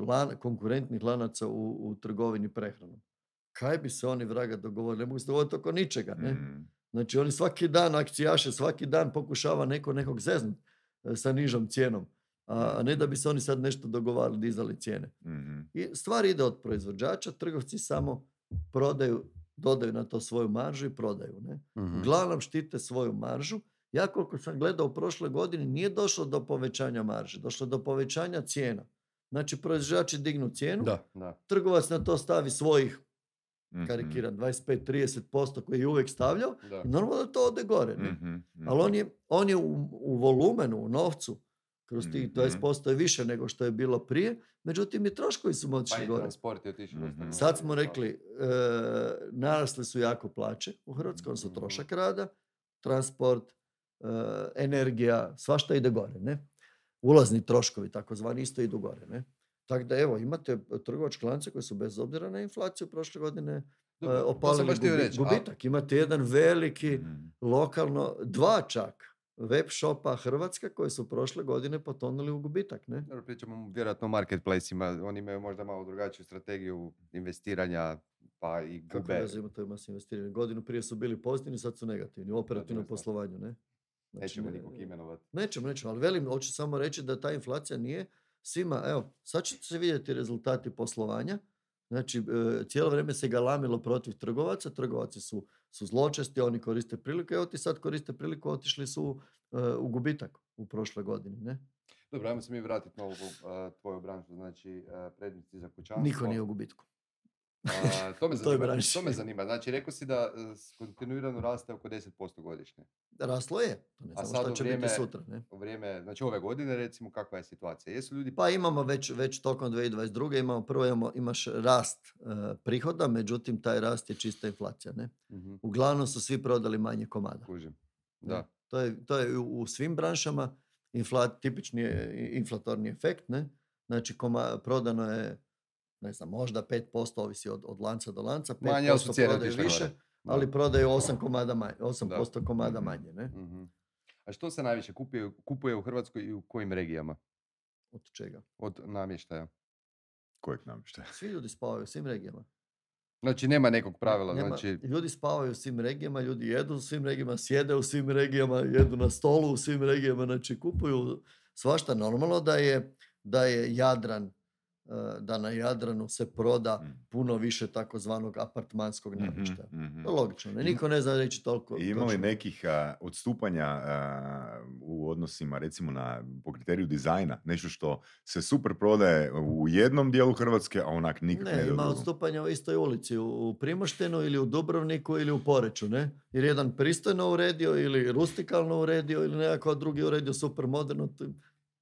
lan- konkurentnih lanaca u, u trgovini prehranom. Kaj bi se oni vraga dogovorili? Ne mogu se dogovoriti oko ničega. Ne? Mm. Znači oni svaki dan akcijaše, svaki dan pokušava neko nekog zeznut e, sa nižom cijenom. A, ne da bi se oni sad nešto dogovarali, dizali cijene. Mhm. I stvar ide od proizvođača, trgovci samo prodaju, dodaju na to svoju maržu i prodaju. Ne? Mhm. Uglavnom štite svoju maržu. Ja koliko sam gledao u prošloj godini nije došlo do povećanja marže, došlo do povećanja cijena. Znači proizvođači dignu cijenu, Da, da. trgovac na to stavi svojih, Mhm. karikiram, 25-30% koji je uvijek stavljao da. i normalno da to ode gore. Ne? Mhm, mhm. Ali on je, on je u, u volumenu, u novcu, kroz tih Mhm. 20% je više nego što je bilo prije, međutim i troškovi su mu Pa gore. je otišao Mhm. Sad smo rekli, e, narasle su jako plaće u Hrvatskoj, odnosno Mhm. trošak rada, transport, e, energija, svašta ide gore, ne? Ulazni troškovi, takozvani, isto idu gore, ne? Tako da evo, imate trgovačke lance koji su bez obzira na inflaciju prošle godine e, Dobro, opalili gubi- reći, a- gubitak. Imate jedan veliki Mhm. lokalno, dva čak, web shopa Hrvatska koji su prošle godine potonuli u gubitak, ne? Dobro, pričamo vjerojatno o marketplaceima, oni imaju možda malo drugačiju strategiju investiranja, pa i Kako gube. veze ima to ima s investiranjem? Godinu prije su bili pozitivni, sad su negativni u operativnom poslovanju, ne? Znači, Nećemo ne- nikog imenovati. Nećemo, nećemo, ali velim, hoću samo reći da ta inflacija nije svima, evo, sad ćete se vidjeti rezultati poslovanja, znači e, cijelo vrijeme se galamilo protiv trgovaca, trgovaci su, su zločesti, oni koriste priliku, evo ti sad koriste priliku, otišli su e, u gubitak u prošloj godini, ne? Dobro, ajmo se mi vratiti na ovu uh, tvoju branšu, znači uh, predmeti za kućanstvo. Niko nije u gubitku. A, to, me [laughs] zanima, branši. to me zanima. Znači, rekao si da uh, s- kontinuirano raste oko 10% godišnje. Raslo je, to ne A sad šta u će vrijeme- biti sutra, ne? U vrijeme, znači ove godine recimo, kakva je situacija? Jesu ljudi... Pa imamo već, već tokom 2022. imamo prvo imamo, imaš rast e, prihoda, međutim taj rast je čista inflacija. Ne? Mhm, Uglavnom su svi prodali manje komada. kužim. ne. Da. To je, to je u, u svim branšama infla, tipični je inflatorni efekt. Ne? Znači koma, prodano je ne znam, možda 5%, ovisi od, od lanca do lanca, 5% Manje, ali su cijene prodaju više, ali prodaju 8 komada manje, 8% komada Mhm. manje. Ne? Mhm. A što se najviše kupuje, kupuje u Hrvatskoj i u kojim regijama? Od čega? Od namještaja. Kojeg namještaja? Svi ljudi spavaju u svim regijama. Znači, nema nekog pravila, Nema- znači... Ljudi spavaju u svim regijama, ljudi jedu u svim regijama, sjede u svim regijama, jedu na stolu u svim regijama, znači kupuju svašta. Normalno da je, da je Jadran, da na Jadranu se proda Mm. puno više takozvanog apartmanskog Mhm, namještaja. mhm. To je logično, ne? niko ne zna reći toliko. I ima li nekih a, odstupanja a, u odnosima recimo na, po kriteriju dizajna? Nešto što se super prodaje u jednom dijelu Hrvatske, a onak nikak ne, Ne, ima odstupanja u istoj ulici, u u Primoštenu ili u Dubrovniku ili u Poreću, ne? Jer jedan pristojno uredio ili rustikalno uredio ili nekako drugi uredio super moderno.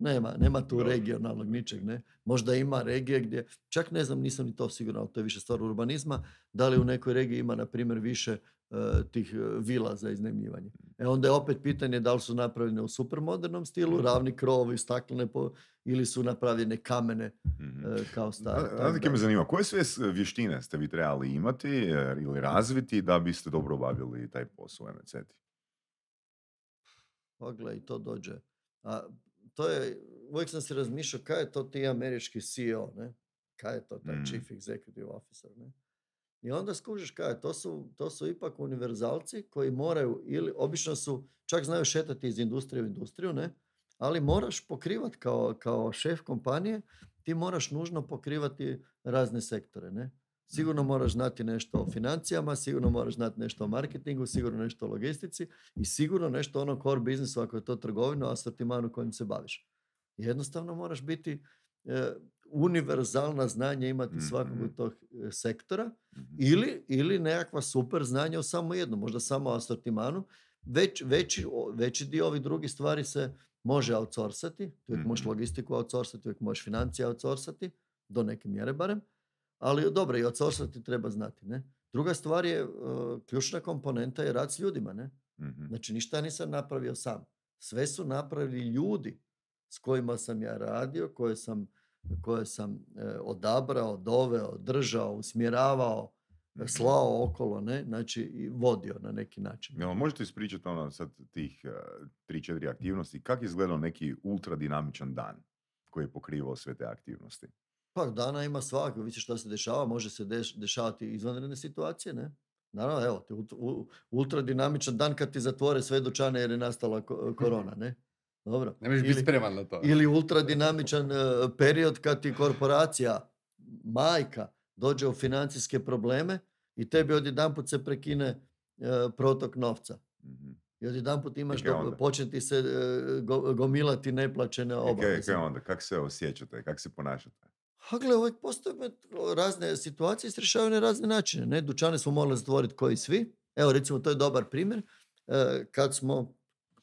Nema, nema tu regionalnog ničeg, ne. Možda ima regije gdje, čak ne znam, nisam ni to siguran, ali to je više stvar urbanizma, da li u nekoj regiji ima, na primjer, više e, tih e, vila za iznajmljivanje. E onda je opet pitanje da li su napravljene u supermodernom stilu, ravni krovovi, staklene, po, ili su napravljene kamene Mhm. e, kao stare. Znate da- me zanima, koje sve vještine ste vi trebali imati ili razviti da biste dobro obavljali taj posao u MCT? Pogle, i to dođe. A to je, uvijek sam si razmišljao kaj je to ti američki CEO, ne? Kaj je to taj Mm. chief executive officer, ne? I onda skužiš kaj je, to su, to su ipak univerzalci koji moraju, ili obično su, čak znaju šetati iz industrije u industriju, ne? Ali moraš pokrivati kao, kao šef kompanije, ti moraš nužno pokrivati razne sektore, ne? Sigurno moraš znati nešto o financijama, sigurno moraš znati nešto o marketingu, sigurno nešto o logistici i sigurno nešto o onom core biznisu ako je to trgovina, asortimanu kojim se baviš. Jednostavno moraš biti e, univerzalna znanja imati svakog Mhm. od tog e, sektora Mhm. ili, ili nekakva super znanja o samo jednom, možda samo o asortimanu. Već, veći, veći dio ovih drugih stvari se može outsourcati, ti uvijek možeš Mhm. logistiku outsourcati, uvijek možeš financije outsourcati, do neke mjere barem, ali dobro, i outsourcati treba znati, ne? Druga stvar je, e, ključna komponenta je rad s ljudima, ne? Mhm. Znači, ništa nisam napravio sam. Sve su napravili ljudi s kojima sam ja radio, koje sam, koje sam e, odabrao, doveo, držao, usmjeravao, Mhm. slao okolo, ne? Znači, i vodio na neki način. Jel možete ispričati ono sad tih uh, 3-4 aktivnosti, kako je izgledao neki ultradinamičan dan koji je pokrivao sve te aktivnosti? Pa dana ima svakako, vidi što se dešava, može se deš- dešavati izvanredne situacije, ne? Naravno, evo, ti ult- u- ultradinamičan dan kad ti zatvore sve dućane jer je nastala ko- [laughs] korona, ne? Dobro. Ne možeš biti spreman na to. Ili ultradinamičan [laughs] e, period kad ti korporacija, majka, dođe u financijske probleme i tebi odjedanput se prekine e, protok novca. Mhm. I odjedanput imaš kaj do, početi se e, go- gomilati neplaćene obaveze. kako se osjećate, kako se ponašate? A gle, uvijek postoje razne situacije i rješavaju na razne načine. Ne? Dućane smo morali zatvoriti koji svi. Evo, recimo, to je dobar primjer. E, kad smo,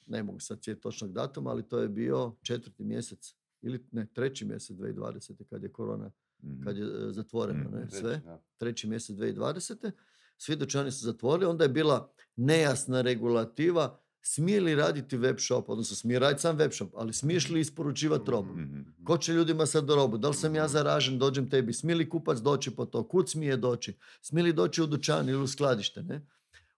ne mogu sad sjetiti točnog datuma, ali to je bio četvrti mjesec ili ne, treći mjesec 2020. kad je korona, Mhm. kad je e, zatvoreno Mhm. ne, Treći, sve. Treći mjesec 2020. Svi dućani su zatvorili, onda je bila nejasna regulativa smije li raditi web shop, odnosno smije raditi sam web shop, ali smiješ li isporučivati robu? Mhm. Ko će ljudima sad do robu? Da li sam ja zaražen, dođem tebi? Smije li kupac doći po to? Kud smije doći? Smije li doći u dućan ili u skladište? Ne?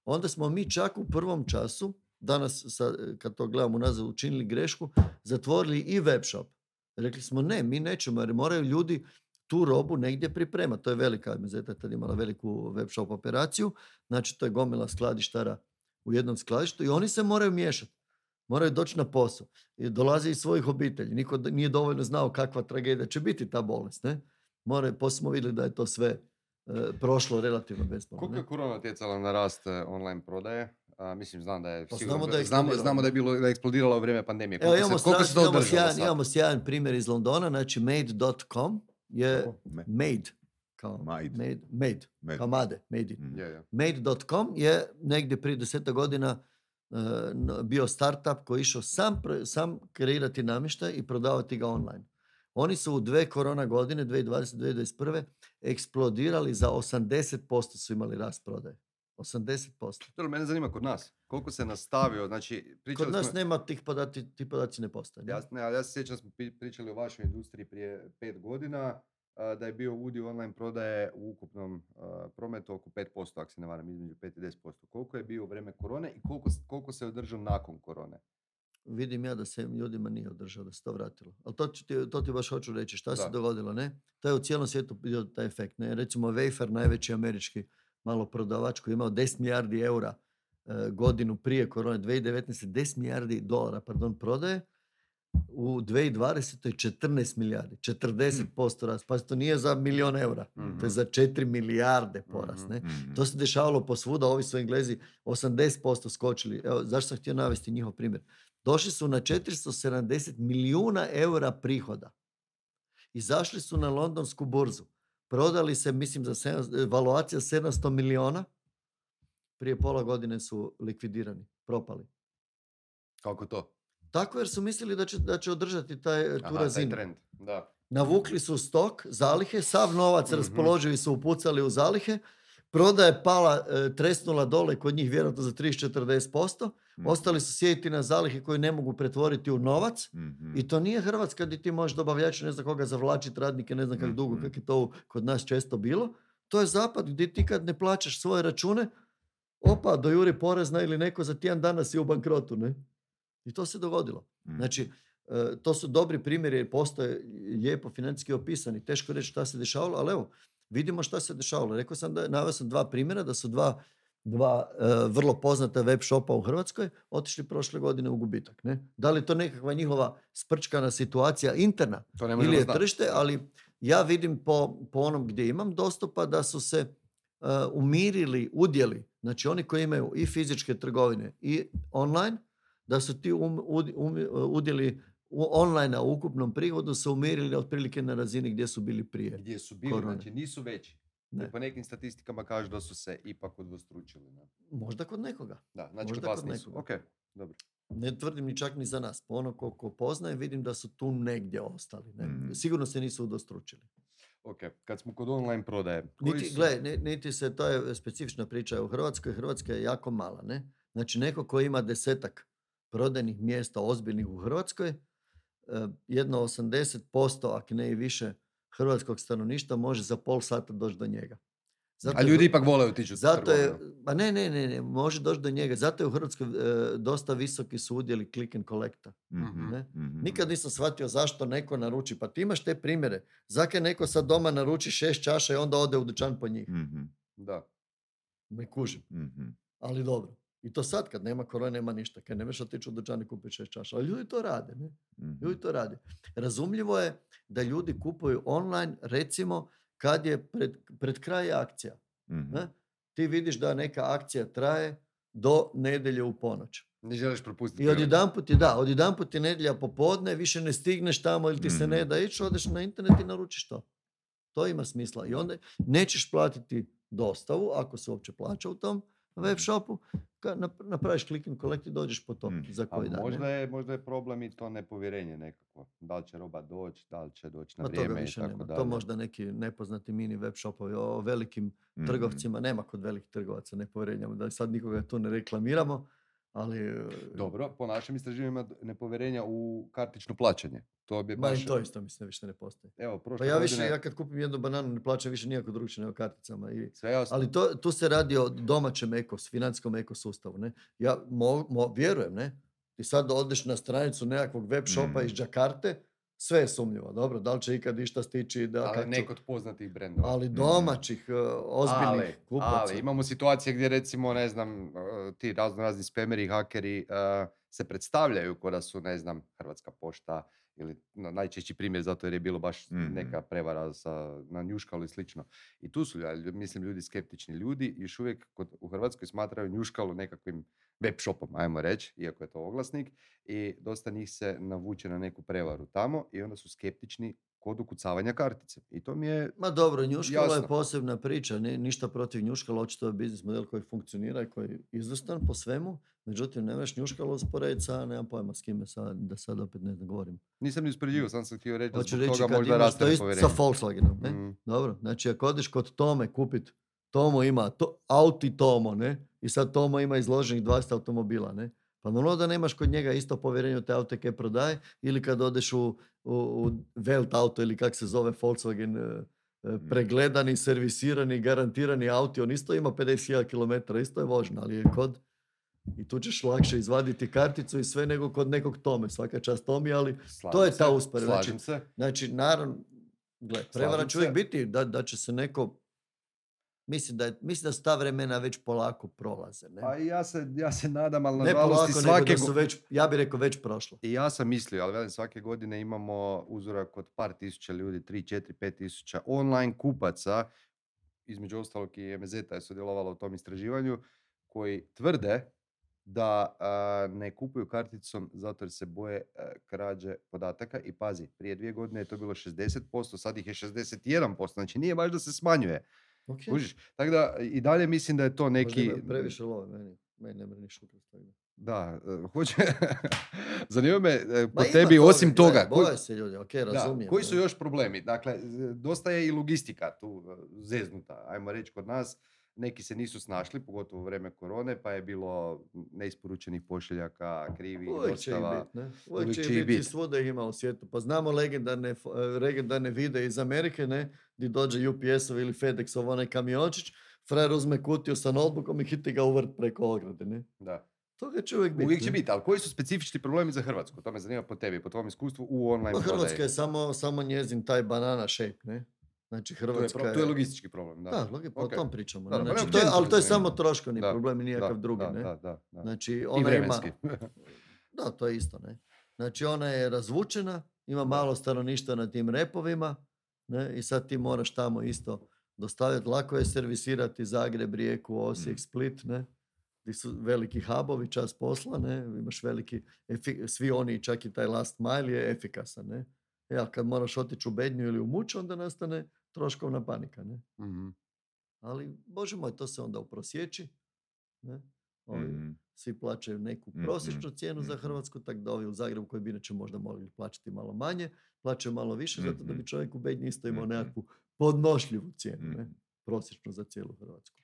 Onda smo mi čak u prvom času, danas sa, kad to gledamo unazad, učinili grešku, zatvorili i web shop. Rekli smo ne, mi nećemo jer moraju ljudi tu robu negdje pripremati. To je velika, Mezeta je tad imala veliku web shop operaciju, znači to je gomila skladištara u jednom skladištu i oni se moraju miješati. Moraju doći na posao. I dolaze iz svojih obitelji. Niko nije dovoljno znao kakva tragedija će biti ta bolest. Ne? More, poslije smo vidjeli da je to sve e, prošlo relativno bezbolno. Koliko je korona utjecala na rast e, online prodaje? A, mislim, znam da je Pa sigurno, znamo da je znamo, znamo da je bilo da je eksplodiralo u vrijeme pandemije. Evo Koliko, imamo, se, koliko se strašno- to imamo, sjajan, imamo sjajan primjer iz Londona, znači made.com je made, kao Made. made, made, Med. kao made, made. Mhm. Je, je. Made.com je negdje prije deseta godina n- bio startup koji je išao sam, pre- sam kreirati namještaj i prodavati ga online. Oni su u dve korona godine, 2020. 2021. eksplodirali za 80% su imali rast prodaje. 80%. To mene zanima kod nas. Koliko se nastavio, znači pričali Kod nas smo... nema tih podaci, ti podaci ne postoje. ne? Jasno, ali ja se sjećam smo pričali o vašoj industriji prije pet godina, da je bio udio online prodaje u ukupnom prometu oko 5%, ako se ne varam, između 5 i 10%. Koliko je bio u vrijeme korone i koliko, koliko se održao nakon korone? Vidim ja da se ljudima nije održao, da se to vratilo. Ali to, ću ti, to ti baš hoću reći. Šta se dogodilo, ne? To je u cijelom svijetu bio taj efekt, ne? Recimo Wayfair, najveći američki maloprodavač koji je imao 10 milijardi eura e, godinu prije korone, 2019. 10 milijardi dolara, pardon, prodaje, u 2020. 14 milijardi, 40% rast. Pa to nije za milion eura, to Mhm. je za 4 milijarde porast, Mhm. ne? Mhm. To se dešavalo posvuda, ovi su Englezi 80% skočili. Evo, zašto sam htio navesti njihov primjer? Došli su na 470 milijuna eura prihoda. Izašli su na londonsku burzu. Prodali se, mislim, za valuacija 700 milijuna. Prije pola godine su likvidirani, propali. Kako to? Tako jer su mislili da će, da će održati taj, tu Aha, taj razinu. trend, da. Navukli su stok, zalihe, sav novac Mhm. raspoloživi su upucali u zalihe, prodaja je pala, e, tresnula dole kod njih vjerojatno za 30-40%, Mhm. ostali su sjediti na zalihe koje ne mogu pretvoriti u novac Mhm. i to nije Hrvatska gdje ti možeš dobavljača ne znam koga zavlačiti radnike, ne znam kako dugo, Mhm. kako je to kod nas često bilo. To je zapad gdje ti kad ne plaćaš svoje račune, opa, dojuri porezna ili neko za tjedan dana si u bankrotu, ne? I to se dogodilo. Mhm. Znači, e, to su dobri primjeri jer postoje lijepo financijski opisani. Teško reći šta se dešavalo, ali evo, vidimo šta se dešavalo. Rekao sam da, naveo sam dva primjera, da su dva, dva e, vrlo poznata web shopa u Hrvatskoj otišli prošle godine u gubitak. Ne? Da li je to nekakva njihova sprčkana situacija interna To ne ili je tržište, ali ja vidim po, po onom gdje imam dostupa da su se e, umirili udjeli, znači oni koji imaju i fizičke trgovine i online, da su ti um- ud- um- udjeli u online u ukupnom prihodu se umirili otprilike na razini gdje su bili prije. Gdje su bili, korone. znači nisu veći. Ne. Po nekim statistikama kažu da su se ipak udvostručili. Ne? Možda kod nekoga. Da, znači Možda kod vas kod nisu. nekoga. Ok, dobro. Ne tvrdim ni čak ni za nas. Po ono koliko poznajem vidim da su tu negdje ostali. Ne? Mhm. Sigurno se nisu udostručili. Ok, kad smo kod online prodaje. Niti, su- gle, ni- niti se, to je specifična priča u Hrvatskoj. Hrvatska je jako mala, ne? Znači, neko ko ima desetak prodajnih mjesta ozbiljnih u Hrvatskoj, e, jedno 80%, ako ne i više, hrvatskog stanovništva može za pol sata doći do njega. Zato A je- ljudi ipak vole otići u Zato je, ma ne, ne, ne, ne, može doći do njega. Zato je u Hrvatskoj e, dosta visoki su udjeli click and collecta. Mhm. ne? Mhm. Nikad nisam shvatio zašto neko naruči. Pa ti imaš te primjere. Zakaj neko sad doma naruči šest čaša i onda ode u dućan po njih? Mhm. Da. Ne kužim. Mhm. Ali dobro. I to sad kad nema korone, nema ništa. Kad ne možeš otići u dućan i kupiti šest čaša. Ali ljudi to rade. Ne? Mhm. Ljudi to rade. Razumljivo je da ljudi kupuju online, recimo, kad je pred, pred kraj akcija. Mhm. Ne? Ti vidiš da neka akcija traje do nedjelje u ponoć. Ne želiš propustiti. I odjedanput je, da, odjedanput je nedjelja popodne, više ne stigneš tamo ili ti se ne Mhm. da ići, odeš na internet i naručiš to. To ima smisla. I onda nećeš platiti dostavu, ako se uopće plaća u tom web shopu, ka- nap- napraviš click and collect i dođeš po to Mhm. za A koji dan. možda je, možda je problem i to nepovjerenje nekako. Da li će roba doći, da li će doći na Ma toga vrijeme i tako nema. dalje. To možda neki nepoznati mini web shopovi. O velikim Mhm. trgovcima nema kod velikih trgovaca nepovjerenja. Da sad nikoga tu ne reklamiramo, ali... e, Dobro, po našim istraživanjima nepovjerenja u kartično plaćanje. To bi Ma baš... i to isto mislim više ne postoji. Evo, Pa prošle ja više, godine... ja kad kupim jednu bananu ne plaćam više nikako drugčije nego karticama. I, Sve jasno. ali to, tu se radi o domaćem ekos, financijskom ekosustavu. Ne? Ja mo, mo- vjerujem, ne? Ti sad odeš na stranicu nekakvog web shopa Mm. iz Džakarte, sve je sumnjivo, dobro, da li će ikad išta stići, da, ali neko od poznatih brendova. ali domaćih, uh, ozbiljnih ali, kupaca. ali imamo situacije gdje recimo, ne znam, uh, ti razno razni spameri, hakeri uh, se predstavljaju ko da su, ne znam, Hrvatska pošta ili na, najčešći primjer zato jer je bilo baš Mhm. neka prevara sa, na njuškalu i slično. I tu su, mislim, ljudi skeptični ljudi još uvijek kod, u Hrvatskoj smatraju njuškalu nekakvim web shopom, ajmo reći, iako je to oglasnik i dosta njih se navuče na neku prevaru tamo i onda su skeptični kod ukucavanja kartice. I to mi je Ma dobro, njuškalo je Jasno. posebna priča, ni, ništa protiv njuškala, očito je biznis model koji funkcionira i koji je izvrstan po svemu, međutim ne možeš njuškalo usporediti sa, nemam pojma s kime, sad, da sad opet ne govorim. Nisam ni uspoređivao, sam sam htio reći da zbog reći toga možda raste sa Volkswagenom, ne? Mm. Dobro, znači ako odeš kod Tome kupit, Tomo ima to, Auti Tomo, ne? I sad Tomo ima izloženih 20 automobila, ne? Pa normalno da nemaš kod njega isto povjerenje u te aute koje prodaje ili kad odeš u, u, u Welt auto ili kak se zove Volkswagen e, e, pregledani, servisirani, garantirani auti, on isto ima 50.000 km, isto je vožna, ali je kod i tu ćeš lakše izvaditi karticu i sve nego kod nekog Tome, svaka čast Tomi, ali To je ta se, usporedba, znači- se. Znači, naravno, gle, prevara će uvijek biti da, da će se neko, mislim da, mislim da su ta vremena već polako prolaze. Ne, Pa ja se, ja se nadam, ali ne nažalost polako, nego svake da su već, ja bih rekao, već prošlo. I ja sam mislio, ali velim, svake godine imamo uzorak od par tisuća ljudi, 3, 4, 5 tisuća online kupaca, između ostalog i MZ je sudjelovala u tom istraživanju, koji tvrde da a, ne kupuju karticom zato jer se boje a, krađe podataka i pazi, prije dvije godine je to bilo 60%, sad ih je 61%, znači nije baš da se smanjuje. Okay. Kužiš? Tako da i dalje mislim da je to neki... previše love meni. Meni ne mrni šutra. Da, e, hoće... [laughs] Zanima me e, po tebi, osim toga, gledaj, koji- boje se ljudi, ok, da, razumijem. koji su ne. još problemi? Dakle, dosta je i logistika tu e, zeznuta, ajmo reći kod nas. Neki se nisu snašli, pogotovo u vrijeme korone, pa je bilo neisporučenih pošiljaka, krivi, Uvijek će ih dostava. biti? Uvijek, će, ih biti, bit. svuda ima u svijetu. Pa znamo legendarne, e, legendarne vide iz Amerike, ne? Di dođe UPS-ov ili FedEx-ov onaj kamiončić, frajer uzme kutiju sa notebookom i hiti ga u vrt preko ograde, ne? Da. Toga će uvijek biti. Uvijek će biti, ali koji su specifični problemi za Hrvatsku? To me zanima po tebi, po tvom iskustvu u online Pa prodaji. Hrvatska je samo, samo njezin taj banana shape, ne? Znači To je, Hrvatska pro- to je logistički problem, da. Da, logi- pa Ok. o tom pričamo. Da, Znači, to je, ali to je samo troškovni problem i nikakav drugi, ne? Da, da, da. Znači, I ona ima... vremenski. Da, to je isto, ne? Znači, ona je razvučena, ima malo stanovništva na tim repovima, ne? I sad ti moraš tamo isto dostavljati. Lako je servisirati Zagreb, Rijeku, Osijek, Mm. Split, ne? Gdje su veliki hubovi, čas posla, ne? Imaš veliki, efi- svi oni, čak i taj last mile je efikasan, ne? E, ali kad moraš otići u Bednju ili u Muč, onda nastane troškovna panika, ne? Mhm. Ali, bože moj, to se onda uprosječi, ne? Ovi, Mhm. svi plaćaju neku Mhm, prosječnu cijenu za mhm. Hrvatsku, tako da ovi u Zagrebu koji bi inače možda mogli plaćati malo manje, plaćaju malo više, zato da bi Mhm. čovjek u Bednji isto imao nekakvu podnošljivu cijenu, ne? Prosječnu za cijelu Hrvatsku.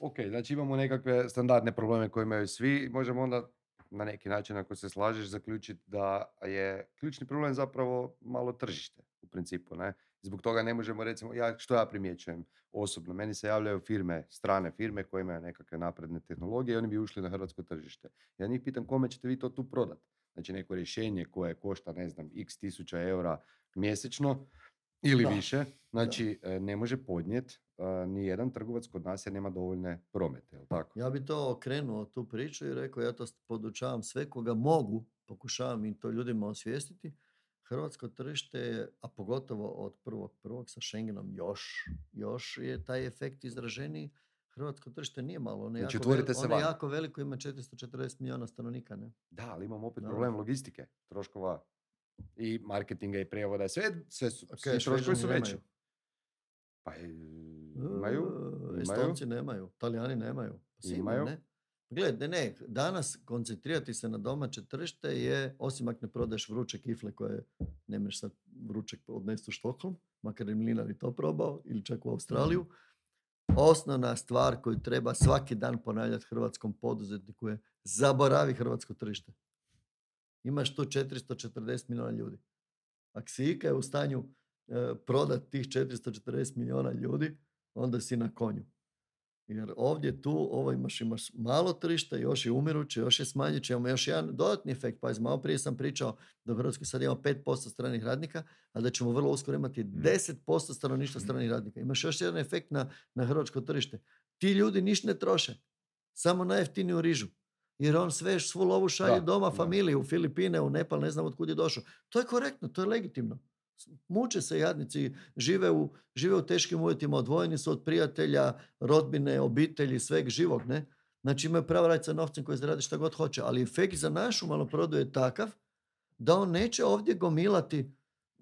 Ok, znači imamo nekakve standardne probleme koje imaju svi. Možemo onda na neki način, ako se slažeš, zaključiti da je ključni problem zapravo malo tržište u principu. Ne? Zbog toga ne možemo recimo, ja, što ja primjećujem osobno, meni se javljaju firme, strane firme koje imaju nekakve napredne tehnologije i oni bi ušli na hrvatsko tržište. Ja njih pitam kome ćete vi to tu prodati. Znači neko rješenje koje košta, ne znam, x tisuća eura mjesečno ili Da. više, znači e, ne može podnijet ni jedan trgovac kod nas jer nema dovoljne promete, jel tako? Ja bi to okrenuo tu priču i rekao, ja to podučavam sve koga mogu, pokušavam i to ljudima osvijestiti. Hrvatsko tržište a pogotovo od prvog prvog sa Schengenom još, još je taj efekt izraženiji. Hrvatsko tržište nije malo, ono je, Znači, jako, otvorite veli- se ono je jako veliko, ima 440 milijuna stanovnika. Ne? Da, ali imamo opet Da. problem logistike, troškova i marketinga i prijevoda, sve, sve su, Ok, svi troškovi su veći. Pa e, imaju, imaju. Estonci nemaju, Talijani nemaju. Pa Imaju. Ne? Gle, ne, danas koncentrirati se na domaće tržište je, osim ako ne prodaješ vruće kifle koje ne možeš sad vrućeg odnesti u Štokholm, makar je Mlinar i to probao, ili čak u Australiju, osnovna stvar koju treba svaki dan ponavljati hrvatskom poduzetniku je zaboravi hrvatsko tržište. Imaš tu 440 milijuna ljudi. Ako si ikad u stanju e, prodati tih 440 milijuna ljudi, onda si na konju. Jer ovdje tu, ovo imaš, imaš malo tržišta, još je umiruće, još je smanjuće, imamo još jedan dodatni efekt. Pazi, malo prije sam pričao da u Hrvatskoj sad imamo 5% stranih radnika, a da ćemo vrlo uskoro imati 10% stanovništva stranih radnika. Imaš još jedan efekt na, na hrvatsko tržište. Ti ljudi niš ne troše, samo na jeftiniju rižu. Jer on sve svu lovu šalje Da, doma, da. familiji, u Filipine, u Nepal, ne znam od kud je došao. To je korektno, to je legitimno. Muče se jadnici, žive u, žive u teškim uvjetima, odvojeni su od prijatelja, rodbine, obitelji, sveg živog, ne? Znači imaju pravo raditi sa novcem koji zaradi šta god hoće, ali efekt za našu maloprodaju je takav da on neće ovdje gomilati,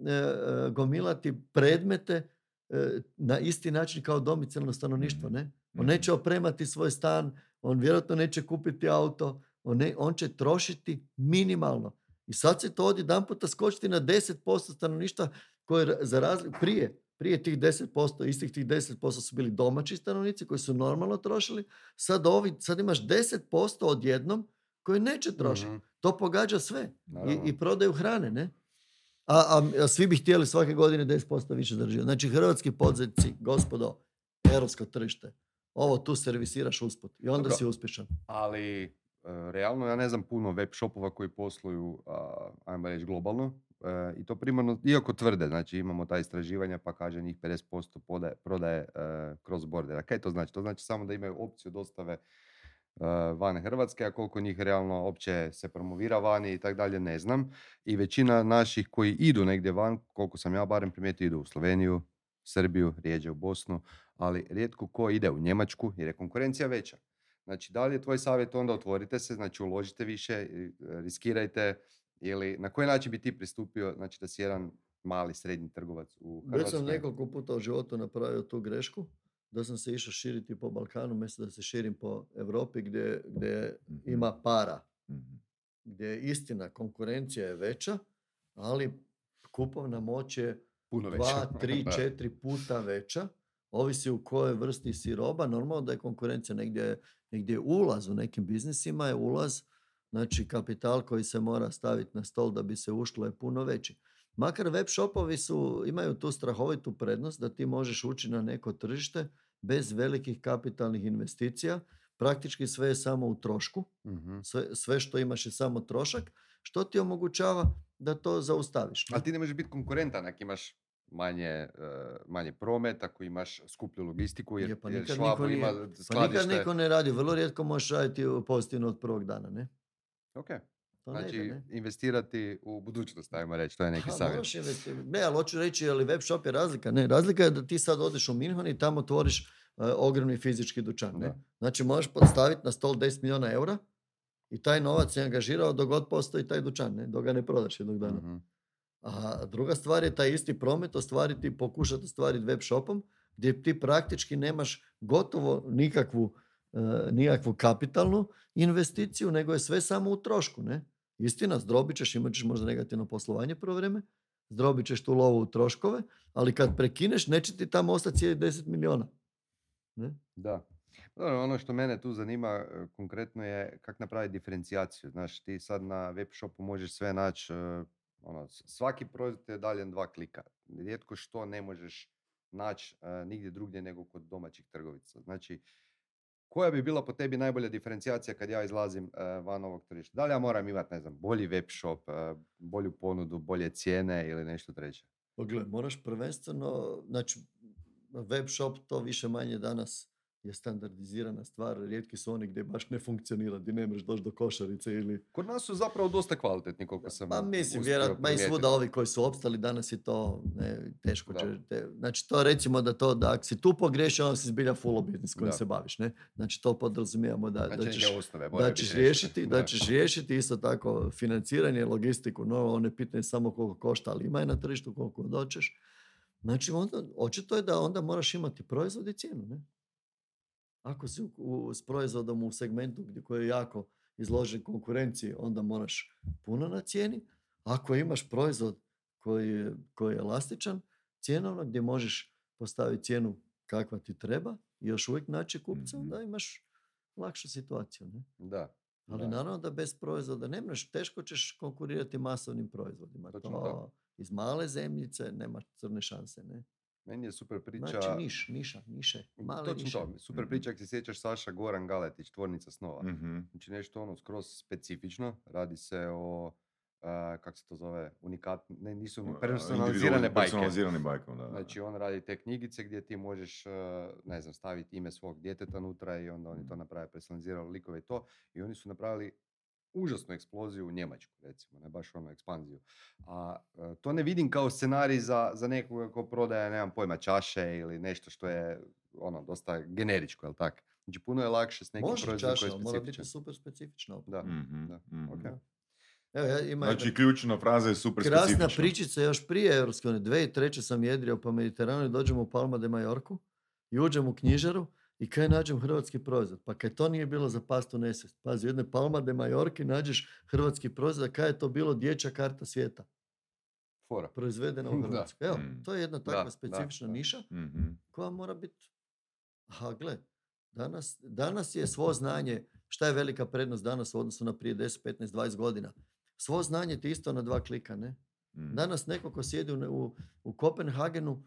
e, e, gomilati predmete e, na isti način kao domicilno stanovništvo, ne? On neće opremati svoj stan, on vjerojatno neće kupiti auto, on, ne, on će trošiti minimalno. I sad se to odjedan puta skočiti na 10% stanovništva koje za razliku prije, prije tih 10%, istih tih 10% su bili domaći stanovnici koji su normalno trošili, sad, ovi, sad imaš 10% odjednom koji neće trošiti. Mhm, To pogađa sve. I. I prodaju hrane, ne? A, a, a svi bi htjeli svake godine 10% više zarađivati. Znači, hrvatski poduzetnici, gospodo, europsko tržište, ovo tu servisiraš usput i onda Dobro. si uspješan. Ali realno ja ne znam puno web shopova koji posluju, ajmo reći globalno, e, i to primarno, iako tvrde, znači imamo ta istraživanja pa kaže njih 50% podaje, prodaje e, cross border. A kaj to znači? To znači samo da imaju opciju dostave e, van Hrvatske, a koliko njih realno opće se promovira vani i tak dalje, ne znam. I većina naših koji idu negdje van, koliko sam ja barem primijetio, idu u Sloveniju, Srbiju, rijeđe u Bosnu, ali rijetko ko ide u Njemačku jer je konkurencija veća. Znači, da li je tvoj savjet onda otvorite se, znači uložite više, e, riskirajte ili na koji način bi ti pristupio, znači da si jedan mali, srednji trgovac u Već Hrvatskoj? sam nekoliko puta u životu napravio tu grešku, da sam se išao širiti po Balkanu, mjesto da se širim po Europi gdje, gdje Mhm. ima para. Mhm. gdje je istina konkurencija je veća, ali kupovna moć je Puno veća. dva, tri, [laughs] Da. četiri puta veća. Ovisi u kojoj vrsti si roba. Normalno da je konkurencija negdje, negdje je ulaz u nekim biznisima je ulaz, znači kapital koji se mora staviti na stol da bi se ušlo je puno veći. Makar web shopovi su, imaju tu strahovitu prednost da ti možeš ući na neko tržište bez velikih kapitalnih investicija. Praktički sve je samo u trošku Mhm. sve, sve što imaš je samo trošak, što ti omogućava da to zaustaviš. Ali ti ne možeš biti konkurentan ako imaš manje, e, manje promet, ako imaš skuplju logistiku, jer, Je, pa jer Schwab niko ima nije- Pa nikad skladište. niko ne radi, vrlo rijetko možeš raditi pozitivno od prvog dana, ne? Ok, To ne znači ide, ne? investirati u budućnost, ajmo reći, to je neki Ha, savjet. Ne, ali hoću reći, je li web shop je razlika? Ne, razlika je da ti sad odeš u Minhon i tamo otvoriš e, ogromni fizički dućan. Ne? Znači možeš podstaviti na stol 10 milijuna eura i taj novac je angažirao dok god postoji taj dućan, ne? dok ga ne prodaš jednog dana. Mhm. A druga stvar je taj isti promet ostvariti, pokušati ostvariti web shopom gdje ti praktički nemaš gotovo nikakvu, e, nikakvu kapitalnu investiciju, nego je sve samo u trošku. Ne? Istina, zdrobit ćeš, imat ćeš možda negativno poslovanje prvo vrijeme, zdrobit ćeš tu lovu u troškove, ali kad prekineš, neće ti tamo ostati cijeli 10 miliona. Ne? Da. Dobro, ono što mene tu zanima e, konkretno je kako napraviti diferencijaciju. Znaš, ti sad na web shopu možeš sve naći, e, ono, svaki proizvod je dalje dva klika. Rijetko što ne možeš naći e, nigdje drugdje nego kod domaćih trgovica. Znači, koja bi bila po tebi najbolja diferencijacija kad ja izlazim e, van ovog tržišta? Da li ja moram imati, ne znam, bolji web shop, e, bolju ponudu, bolje cijene ili nešto treće? Pogled, moraš prvenstveno, znači web shop to više manje danas je standardizirana stvar, rijetki su oni gdje baš ne funkcionira, gdje ne možeš doći do košarice ili... Kod nas su zapravo dosta kvalitetni koliko sam Pa mislim, vjerojatno, i svuda ovi koji su opstali danas je to ne, teško. Da. Će, te, znači to recimo da to, da ako si tu pogriješio, onda si zbilja full biznis kojim Da. se baviš, ne? Znači to podrazumijevamo da, Znači, da ćeš, osnove da ćeš riješiti, da Da. ćeš riješiti isto tako financiranje, logistiku, no ono je pitanje samo koliko košta, ali ima je na tržištu koliko doćeš. Znači, onda, očito je da onda moraš imati proizvod i cijenu, ne? Ako si u, u- s proizvodom u segmentu gdje koji je jako izložen konkurenciji, onda moraš puno na cijeni. Ako imaš proizvod koji je, koji je elastičan, cjenovno gdje možeš postaviti cijenu kakva ti treba i još uvijek naći kupca, Mhm. onda imaš lakšu situaciju. Ne? Da. Ali Da. naravno da bez proizvoda ne možeš, teško ćeš konkurirati masovnim proizvodima. Točno to, to. iz male zemljice nema crne šanse. Ne? Meni je super priča... Znači niš, niša, niše, male Točno niše. to. Super Mhm. priča ako se sjećaš Saša Goran Galetić, tvornica snova. Mhm. Znači nešto ono skroz specifično. Radi se o, a, kako se to zove, unikat, ne, nisu Individualni- personalizirane bajke. Personalizirani bajkom, da. da. Znači on radi te knjigice gdje ti možeš, uh, ne znam, staviti ime svog djeteta unutra i onda oni to Mhm. naprave, personalizirali likove i to. I oni su napravili užasnu eksploziju u Njemačku, recimo, ne baš onu ekspanziju. A uh, to ne vidim kao scenarij za, za nekoga ko prodaje, nemam pojma, čaše ili nešto što je ono, dosta generičko, jel tak? Znači puno je lakše s nekim proizvodom čaša, koji je ali mora specifičan. biti super specifična. opet. Da, Mhm, da, mhm. ok. Evo, ja ima Znači, jedna ključna fraza je super krasna specifična. pričica još prije Europske unije. 2003. sam jedrio po Mediteranu i dođem u Palma de Majorku i uđem u knjižaru i kaj nađem hrvatski proizvod. Pa kaj to nije bilo za pastu nesvijest. Pazi, u jednoj Palma de Majorki nađeš hrvatski proizvod, a kaj je to bilo dječja karta svijeta. Fora. proizvedena u. [laughs] Hrvatskoj. Evo, Mm. to je jedna takva da, specifična da. niša Mhm. koja mora biti... Aha, gle, danas, danas je svo znanje, šta je velika prednost danas u odnosu na prije 10, 15, 20 godina? Svo znanje ti isto na dva klika, ne? Mhm. Danas neko ko sjedi u, u, u Kopenhagenu,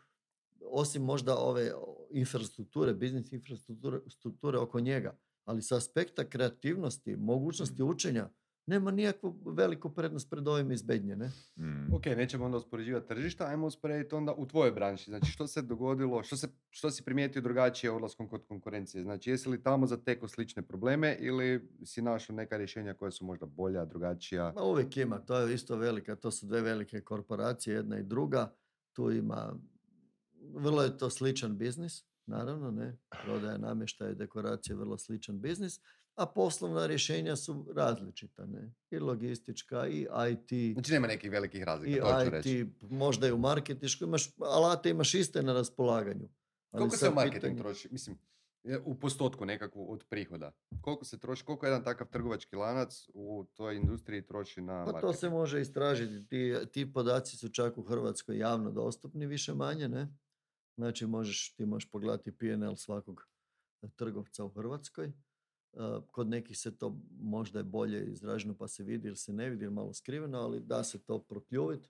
osim možda ove infrastrukture, biznis infrastrukture strukture oko njega, ali sa aspekta kreativnosti, mogućnosti učenja, nema nikakvu veliku prednost pred ovim iz Bednje, ne? Mhm. Ok, nećemo onda uspoređivati tržišta, ajmo usporediti onda u tvojoj branši. Znači, što se dogodilo, što, se, što si primijetio drugačije odlaskom kod konkurencije? Znači, jesi li tamo zateko slične probleme ili si našao neka rješenja koja su možda bolja, drugačija? Ma uvijek ima, to je isto velika, to su dve velike korporacije, jedna i druga. Tu ima, vrlo je to sličan biznis, naravno, ne, prodaja namještaja i dekoracije, vrlo sličan biznis, a poslovna rješenja su različita, ne, i logistička, i IT, Znači, nema nekih velikih i razlika, to ću reći. IT, možda i u marketišku, imaš, alate imaš iste na raspolaganju. Ali Koliko se u marketing pitanje- troši? Mislim, Je, U postotku nekakvu od prihoda. Koliko se troši, koliko jedan takav trgovački lanac u toj industriji troši na Pa to se marketing? može istražiti. Ti, ti podaci su čak u Hrvatskoj javno dostupni više manje, ne? Znači možeš, ti možeš pogledati PNL svakog e, trgovca u Hrvatskoj. E, Kod nekih se to možda je bolje izraženo pa se vidi ili se ne vidi ili malo skriveno, ali da se to prokljuviti.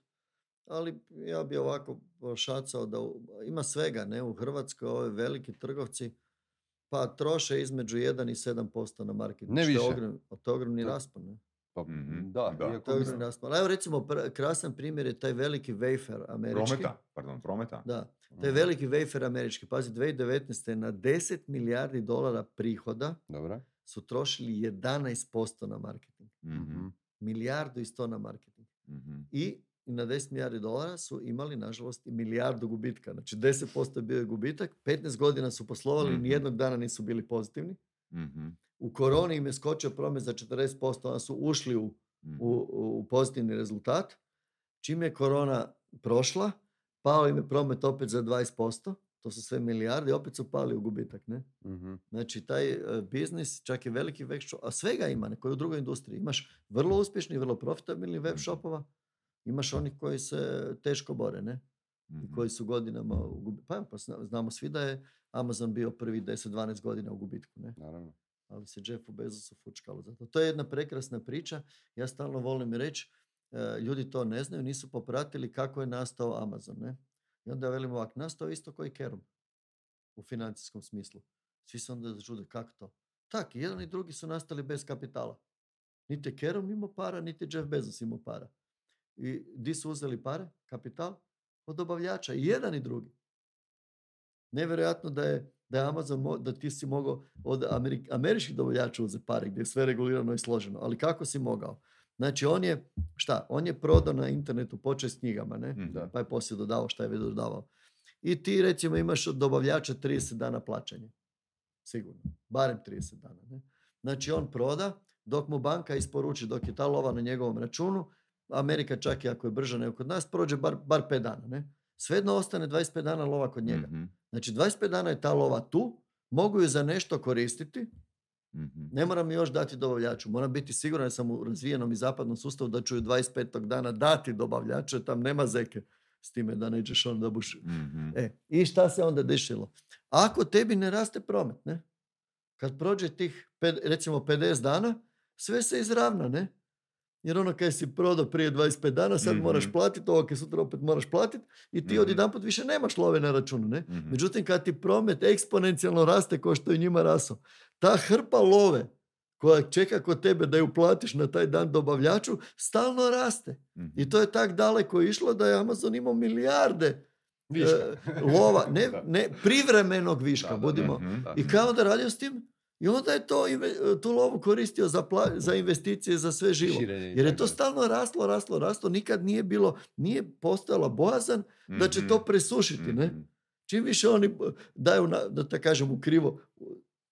Ali ja bi ovako šacao da ima svega, ne? U Hrvatskoj ovi veliki trgovci pa troše između 1 i 7% na marketing. Ne što je više. ogrom- to je ogromni raspon. Ne? Pa, Mhm, da, da. To je raspon. Evo recimo pr- krasan primjer je taj veliki wafer američki. Prometa, pardon, prometa. Da, taj Mhm. veliki wafer američki. Pazi, 2019. na 10 milijardi dolara prihoda Dobro. su trošili 11% na marketing. Mhm, Milijardu i sto na marketing. mhm. I na 10 milijardi dolara su imali, nažalost, i milijardu gubitka. Znači 10% je bio je gubitak, 15 godina su poslovali, Mhm. nijednog dana nisu bili pozitivni. Mhm, U koroni im je skočio promet za 40%, onda su ušli u mhm. u, u pozitivni rezultat. Čim je korona prošla, pao im je promet opet za 20%, to su sve milijarde, opet su pali u gubitak. Ne? Mhm. Znači, taj e, biznis, čak i veliki web shop, a svega ima, neko je u drugoj industriji. Imaš vrlo uspješni, vrlo profitabilni web Mhm. shopova, imaš onih koji se teško bore, ne? I Mhm. koji su godinama u gubitku. Pa, pa zna- znamo svi da je Amazon bio prvi 10-12 godina u gubitku, ne? Naravno. ali se Jeffu Bezosu fučkalo za to. Je jedna prekrasna priča. Ja stalno volim reći, ljudi to ne znaju, nisu popratili kako je nastao Amazon. Ne? I onda velim ovak, nastao isto koji Kerum u financijskom smislu. Svi se onda začude, kako to? Tak, jedan i drugi su nastali bez kapitala. Niti Kerum imao para, niti je Jeff Bezos imao para. I di su uzeli pare, kapital? Od dobavljača, i jedan i drugi. Nevjerojatno da je, da je Amazon, da ti si mogao od Ameri- američkih dobavljača uzeti pare, gdje je sve regulirano i složeno. Ali kako si mogao? Znači, on je, šta? On je prodao na internetu počet s knjigama, ne? Mhm. Da. Pa je poslije dodavao šta je već dodavao. I ti, recimo, imaš od dobavljača 30 dana plaćanja. Sigurno. Barem 30 dana, ne? Znači, on proda, dok mu banka isporuči, dok je ta lova na njegovom računu, Amerika čak i ako je brža nego kod nas, prođe bar, bar 5 dana, ne? Svejedno ostane 25 dana lova kod njega. Mhm, Znači 25 dana je ta lova tu, mogu ju za nešto koristiti, mhm. ne moram još dati dobavljaču. Moram biti siguran da sam u razvijenom i zapadnom sustavu da ću ju 25. dana dati dobavljaču, jer tam nema zeke s time da nećeš onda buš... Mhm. E, i šta se onda dešilo? Ako tebi ne raste promet, ne? Kad prođe tih, recimo 50 dana, sve se izravna, ne? Jer ono kaj si prodao prije 25 dana, sad moraš Mhm. platiti, ovo kaj sutra opet moraš platiti i ti Mhm. odjedanput više nemaš love na računu, ne? Mhm. Međutim, kad ti promet eksponencijalno raste kao što je njima rasao, ta hrpa love koja čeka kod tebe da ju platiš na taj dan dobavljaču, stalno raste. Mhm. I to je tak daleko išlo da je Amazon imao milijarde Viška. e, [laughs] lova, ne, ne privremenog viška, Da, da, budimo. Mhm. Da. I kao da radio s tim? I onda je to, inve- tu lovu koristio za, pla- za investicije, za sve živo. Jer je to stalno raslo, raslo, raslo, nikad nije bilo, nije postojala bojazan da će to Mhm. presušiti, ne? Mhm. Čim više oni b- daju, na, da tako kažem, u krivo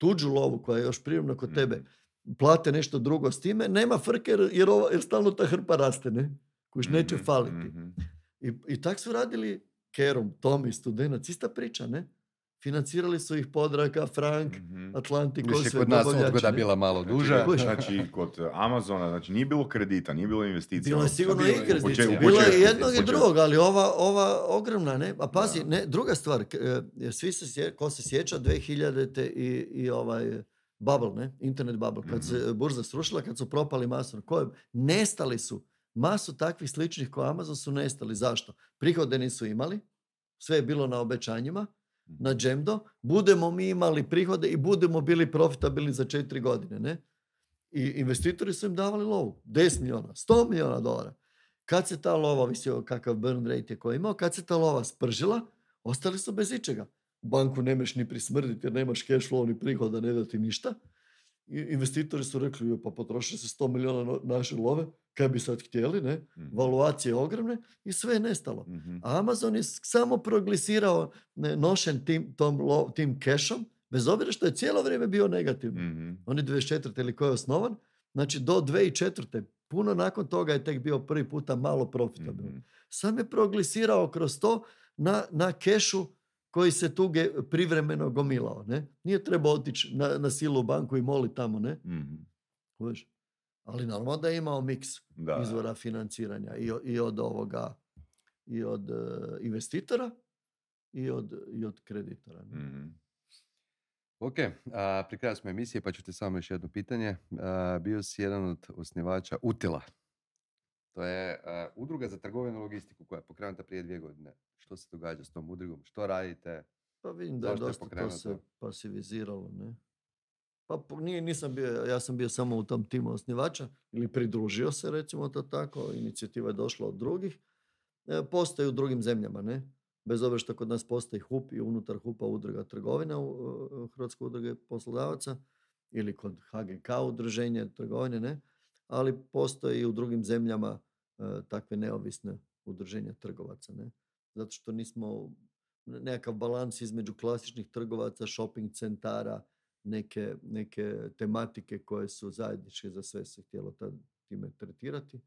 tuđu lovu koja je još prijemna kod tebe, Mhm. plate nešto drugo s time, nema frke jer, ova, jer stalno ta hrpa raste, ne? Kojiš neće Mhm, faliti. mhm. I, I tak su radili Kerom, Tomi, Studenac, ista priča, ne? Financirali su ih Podraka, Frank, Mhm. Atlantik, Više kod nas dobavljači, odgoda bila malo Znači, duža. Kužiš. [laughs] Znači, kod Amazona, znači nije bilo kredita, nije bilo investicija. Bilo je sigurno bilo je i kredita, bilo je jednog i drugog, ali ova, ova ogromna, ne? A pazi, Da. ne, druga stvar, k- e, svi se, sje- ko se sjeća 2000 i, i ovaj bubble, ne? Internet bubble, kad se Mhm. burza srušila, kad su propali masovno, koje, nestali su. Masu takvih sličnih kao Amazon su nestali. Zašto? Prihode nisu imali, sve je bilo na obećanjima, na džemdo, budemo mi imali prihode i budemo bili profitabilni za četiri godine, ne? I investitori su im davali lovu, 10 milijuna, 100 milijuna dolara. Kad se ta lova, visio kakav burn rate je ko je imao, kad se ta lova spržila, ostali su bez ičega. Banku nemaš ni prismrditi jer nemaš cash flow ni prihoda, ne da ti ništa. I investitori su rekli, "Joj, pa potroši se 100 milijuna naše love, kaj bi sad htjeli, ne? Mhm. Valuacije ogromne i sve je nestalo. Mhm. A Amazon je samo progresirao ne, nošen tim, tom, lo- tim cashom, bez obzira što je cijelo vrijeme bio negativno. Mhm. On je 24. ili koji je osnovan, znači do 2004. Puno nakon toga je tek bio prvi puta malo profitabilan. Mhm. Sam je progresirao kroz to na, na kešu koji se tu privremeno gomilao, ne? Nije trebao otići na, na silu u banku i moliti tamo, ne? Mhm. Kužiš? Ali normalno da je imao miks Da, da. izvora financiranja i, i od ovoga i od e, investitora i od, i od kreditora. ne? Mhm. Ok, a, pri kraju smo emisije pa ću ti samo još jedno pitanje. A, bio si jedan od osnivača Utila. To je a, udruga za trgovinu i logistiku koja je pokrenuta prije dvije godine. Što se događa s tom udrugom? Što radite? Pa vidim da je dosta to se pasiviziralo, ne? Pa nije, nisam bio, ja sam bio samo u tom timu osnivača ili pridružio se, recimo to tako, inicijativa je došla od drugih. E, postoji u drugim zemljama, ne? Bez obzira što kod nas postoji HUP i unutar HUP-a udruga trgovina, u, u Hrvatske udruge poslodavaca ili kod HGK udruženje trgovine, ne? Ali postoji i u drugim zemljama e, takve neovisne udruženja trgovaca, ne? Zato što nismo nekakav balans između klasičnih trgovaca, shopping centara, neke, neke tematike koje su zajedničke za sve se htjelo tad time tretirati.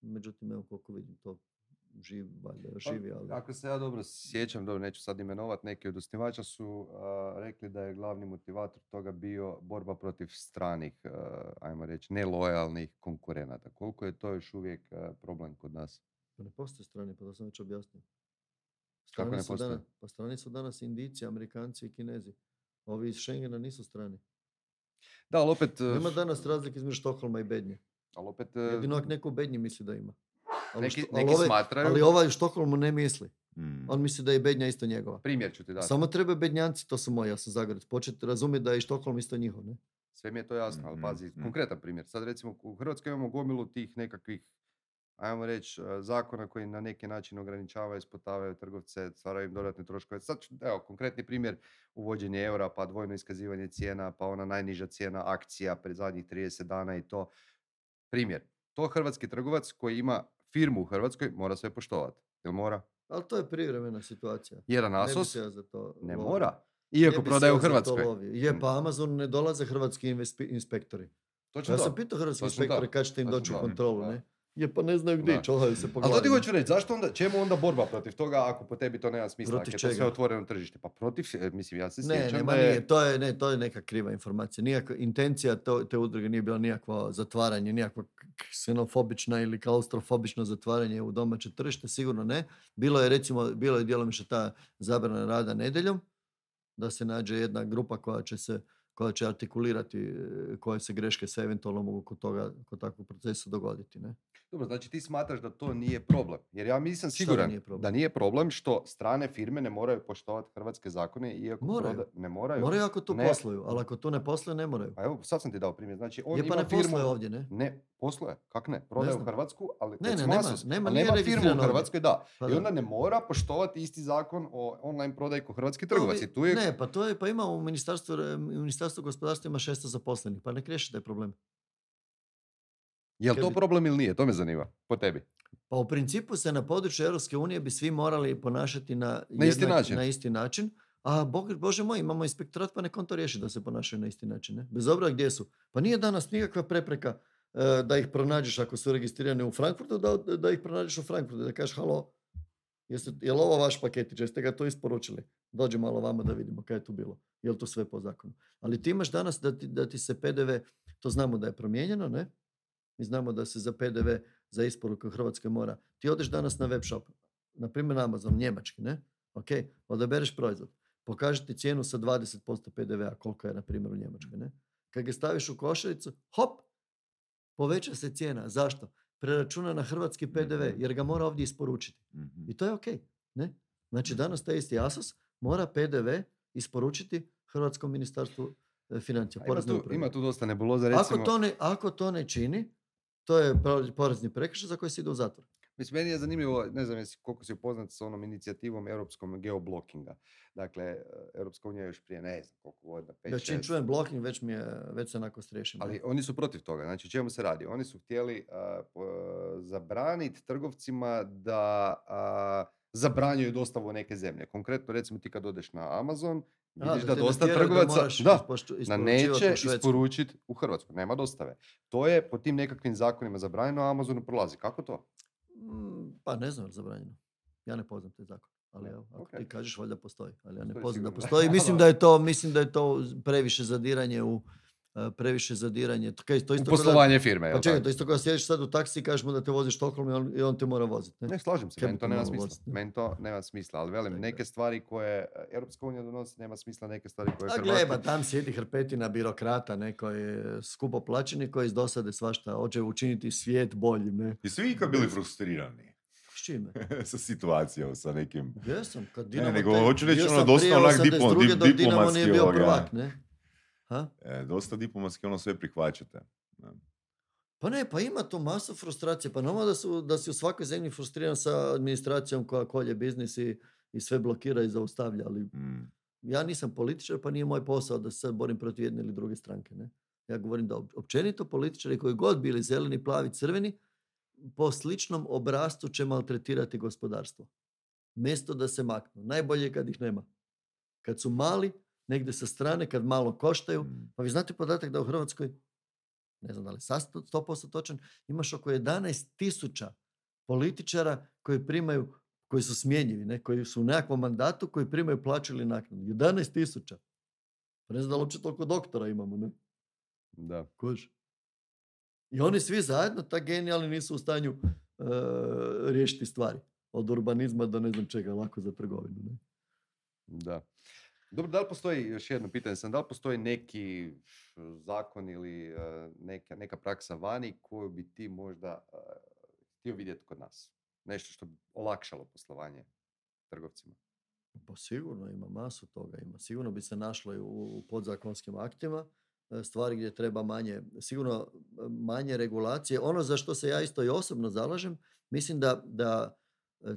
Međutim, evo koliko vidim to živi, valjda Pa, živi, ali... Ako se ja dobro sjećam, dobro, neću sad imenovat, neki od osnivača su rekli da je glavni motivator toga bio borba protiv stranih, ajmo reći, nelojalnih konkurenata. Koliko je to još uvijek problem kod nas? Pa ne postoje strani, pa to sam već objasnio. Kako ne su postoje? danas, pa strani su danas Indijci, Amerikanci i Kinezi. Ovi iz Schengena nisu strani. Da, ali opet... Nema danas razlike između Štokholma i Bednje. ali opet a, Jedino ako neko u Bednji misli da ima. Ali, neki, što- neki ali, ove- smatraju... ali ovaj u Štokholmu ne misli. Mhm. On misli da je Bednja isto njegova. Primjer ću ti dati. Samo treba Bednjanci, to su moji, ja sam Zagorec, početi razumjeti da je i Štokholm isto njihov. Ne? Sve mi je to jasno, ali Mhm, pazi, mhm. konkretan primjer. Sad recimo u Hrvatskoj imamo gomilu tih nekakvih, ajmo reći, e, zakona koji na neki način ograničavaju, spotavaju trgovce, stvaraju im dodatne troškove. Sad, ću- evo, konkretni primjer, uvođenje eura, pa dvojno iskazivanje cijena, pa ona najniža cijena akcija pred zadnjih 30 dana i to. Primjer, to hrvatski trgovac koji ima firmu u Hrvatskoj mora sve poštovati. Jel mora? Ali to je privremena situacija. Jedan Ne Asos ja za to ne mora. Ne Iako prodaje u ja Hrvatskoj. Je, pa Amazon ne dolaze hrvatski inspektori. Točno Ja to. sam pitao hrvatski inspektori to. kad ćete im doći u kontrolu, ne? Je, pa ne znaju gdje, čovaju se po Ali to ti hoću reći, zašto onda, čemu onda borba protiv toga ako po tebi to nema smisla, Protiv je to sve čega? otvoreno tržište? Pa protiv, e, mislim, ja se Ne, sjećam da je... nije, to je, ne, to je neka kriva informacija. Nijako, intencija to, te udruge nije bila nikakvo zatvaranje, nikakvo ksenofobična ili klaustrofobično zatvaranje u domaće tržište, sigurno ne. Bilo je recimo, bilo je djelomično ta zabrana rada nedjeljom, da se nađe jedna grupa koja će se koja će artikulirati e, koje se greške se eventualno mogu kod toga, kod takvog procesa dogoditi. Ne? Dobro, znači ti smatraš da to nije problem. Jer ja nisam Šta da siguran nije da nije problem što strane firme ne moraju poštovati hrvatske zakone iako Moraju. proda- ne moraju. Moraju ako tu Ne. posluju, ali ako tu ne posluju, ne moraju. Pa evo, sad sam ti dao primjer. Znači, on Je pa ne firmu... posluje ovdje, ne? Ne, posluje. Kak ne? Prodaje u. Hrvatsku, ali Ne, ne, nema- nema- nema firmu u. Hrvatskoj, da. Pa I da. onda ne mora poštovati isti zakon o online prodaji ko hrvatski To trgovac. tu je... Ne, pa to je, pa ima u ministarstvu, u ministarstvu gospodarstva ima 600 zaposlenih, pa nek riješi taj problem. Jel kaj to problem ili nije? To me zanima. Po tebi. Pa u principu se na području Europske unije bi svi morali ponašati na, Na isti način. na isti način. A Bog, Bože moj, imamo inspektorat pa nek on to riješi da se ponašaju na isti način. Ne? Bez obzira gdje su. Pa nije danas nikakva prepreka e, da ih pronađeš ako su registrirani u Frankfurtu, da, da ih pronađeš u Frankfurtu, da kažeš halo, jeste, je li ovo vaš paketić, jeste ga to isporučili? Dođi malo vamo da vidimo kaj je tu bilo. Je li to sve po zakonu? Ali ti imaš danas da ti, da ti se PDV, to znamo da je promijenjeno, ne? Mi znamo da se za PDV za isporuku u Hrvatskoj mora. Ti odeš danas na web shop, na primjer na Amazon, njemački, ne? Ok, odabereš proizvod. Pokaže ti cijenu sa 20% PDV-a, koliko je na primjer u Njemačkoj, ne? Kad ga staviš u košaricu, hop, poveća se cijena. Zašto? Preračuna na hrvatski PDV, Mhm. jer ga mora ovdje isporučiti. Mhm. I to je ok, ne? Znači danas taj isti Asos mora PDV isporučiti Hrvatskom ministarstvu e, financija, Ima tu, ima tu dosta nebuloza, recimo... Ako to, ne, ako to ne čini, to je porezni prekršaj za koji se ide u zatvor. Mislim, meni je zanimljivo, ne znam koliko si upoznat s onom inicijativom europskom geoblokinga. Dakle, e, Europska unija je još prije ne znam koliko godina, 5 Ja čim čujem blocking, već mi je, već se onako striješim. Ali oni su protiv toga. Znači, čemu se radi? Oni su htjeli zabraniti trgovcima da a, zabranjuju dostavu u neke zemlje. Konkretno, recimo ti kad odeš na Amazon, A, vidiš da, ne dosta trgovaca da, da neće isporučiti u Hrvatsku. Nema dostave. To je po tim nekakvim zakonima zabranjeno, a Amazonu prolazi. Kako to? Mm, Pa ne znam je li zabranjeno. Ja ne poznam te zakon. Ali evo, ako ok. ti kažeš, valjda postoji. Ali ja ne poznam da postoji. [laughs] Mislim Da. je to, mislim da je to previše zadiranje u previše zadiranje. To, kaj, to U isto poslovanje firme, Pa čekaj, to isto kao sjediš sad u taksi i kažeš mu da te voziš Stockholm i on, i on te mora voziti. Ne? Ne, slažem se, meni to nema smisla. voziti, ne? Meni to nema smisla, ali velim, Tako neke stvari koje e, Europska unija donosi, nema smisla neke stvari koje A Hrvatska... gle, pa tam sjedi hrpetina birokrata, neko je skupo plaćeni koji iz dosade svašta hoće učiniti svijet boljim, ne? I svi ikad bili frustrirani S čime? [laughs] sa situacijom, sa nekim... Jesam, kad Ne, Dinamo... nego taj- hoću reći bio ono sam dosta prije onak 82. diplo- dok Dinamo diplomatski nije bio prvak, ne? Ha? E, dosta diplomatski ono sve prihvaćate. Da. Pa ne, pa ima tu masu frustracije. Pa normalno da, su, da si u svakoj zemlji frustriran sa administracijom koja kolje biznis i, i sve blokira i zaustavlja, ali Mm. ja nisam političar, pa nije moj posao da se borim protiv jedne ili druge stranke. Ne? Ja govorim da op- općenito političari koji god bili zeleni, plavi, crveni, po sličnom obrastu će maltretirati gospodarstvo. Mjesto da se maknu. Najbolje je kad ih nema. Kad su mali, negdje sa strane, kad malo koštaju. Mm. Pa vi znate podatak da u Hrvatskoj, ne znam da li sad 100% točan, imaš oko 11 tisuća političara koji primaju, koji su smjenjivi, ne? koji su u nekakvom mandatu, koji primaju plaću ili naknadu. 11 tisuća. Pa ne znam da li uopće toliko doktora imamo, ne? Da. Kužiš? I oni svi zajedno, tak genijalni, nisu u stanju e, riješiti stvari. Od urbanizma do ne znam čega, lako za trgovinu. Ne? Da. Dobro, da li postoji, još jedno pitanje sam, da li postoji neki zakon ili e, neka, neka praksa vani koju bi ti možda e, htio vidjeti kod nas? Nešto što bi olakšalo poslovanje trgovcima. Pa sigurno ima masu toga. Ima. Sigurno bi se našlo i u, podzakonskim aktima stvari gdje treba manje, sigurno manje regulacije. Ono za što se ja isto i osobno zalažem, mislim da, da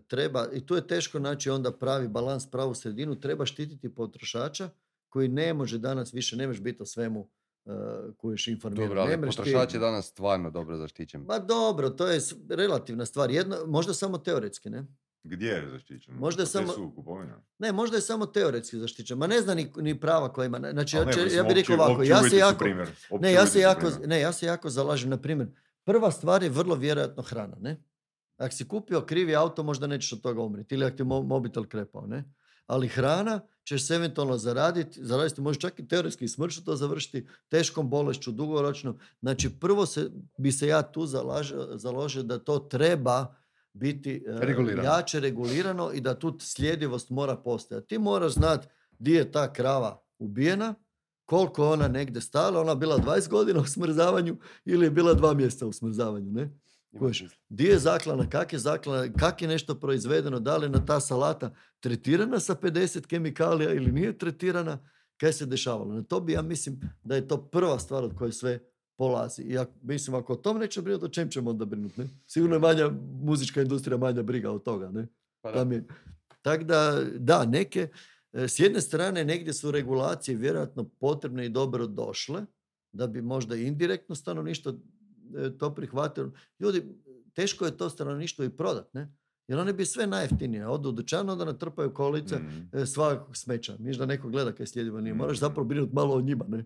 treba, i tu je teško naći onda pravi balans, pravu sredinu, treba štititi potrošača koji ne može danas više, ne možeš biti o svemu uh, koješ informiran. Dobro, ali potrošač je danas stvarno dobro zaštićen. Ma dobro, to je relativna stvar. Jedno, možda samo teoretski, ne? Gdje je zaštićeno? Možda je Gdje samo- su kupovina? Ne, možda je samo teoretski zaštićen. Ma ne zna ni, ni prava koja ima. Znači, ja, mislim, bih rekao ovako, ja se jako, ne, ja se jako, ne, ja se jako zalažem, na primjer, prva stvar je vrlo vjerojatno hrana, ne? Ako si kupio krivi auto, možda nećeš od toga umriti. Ili ako ti mo- mobitel krepao, ne? Ali hrana ćeš se eventualno zaraditi, zaraditi možeš čak i teoretski smrću to završiti, teškom bolešću, dugoročno. Znači, prvo se, bi se ja tu založio da to treba biti e, Regulirano. jače regulirano i da tu sljedivost mora postojati. Ti moraš znati di je ta krava ubijena, koliko je ona negdje stala, ona bila 20 godina u smrzavanju ili je bila dva mjeseca u smrzavanju, ne? Di je zaklana, kak je zaklana, kak je nešto proizvedeno, da li je na ta salata tretirana sa 50 kemikalija ili nije tretirana, kaj se dešavalo. Na to bi ja mislim da je to prva stvar od koje sve polazi. I ako, mislim, ako o tom neće brinuti, o čem ćemo onda brinuti? Ne? Sigurno je manja muzička industrija manja briga od toga. Ne? Pa da. Je. Da, da, neke, e, s jedne strane negdje su regulacije vjerojatno potrebne i dobro došle, da bi možda indirektno stanovništvo to prihvatilo. Ljudi, teško je to stanovništvo i prodat, ne? Jer oni bi sve najjeftinije. Odu u dućan, onda natrpaju kolice Mm. e, svakakvog smeća. Miš da neko gleda kaj sljedivo nije. Moraš Mm. zapravo brinuti malo o njima, ne?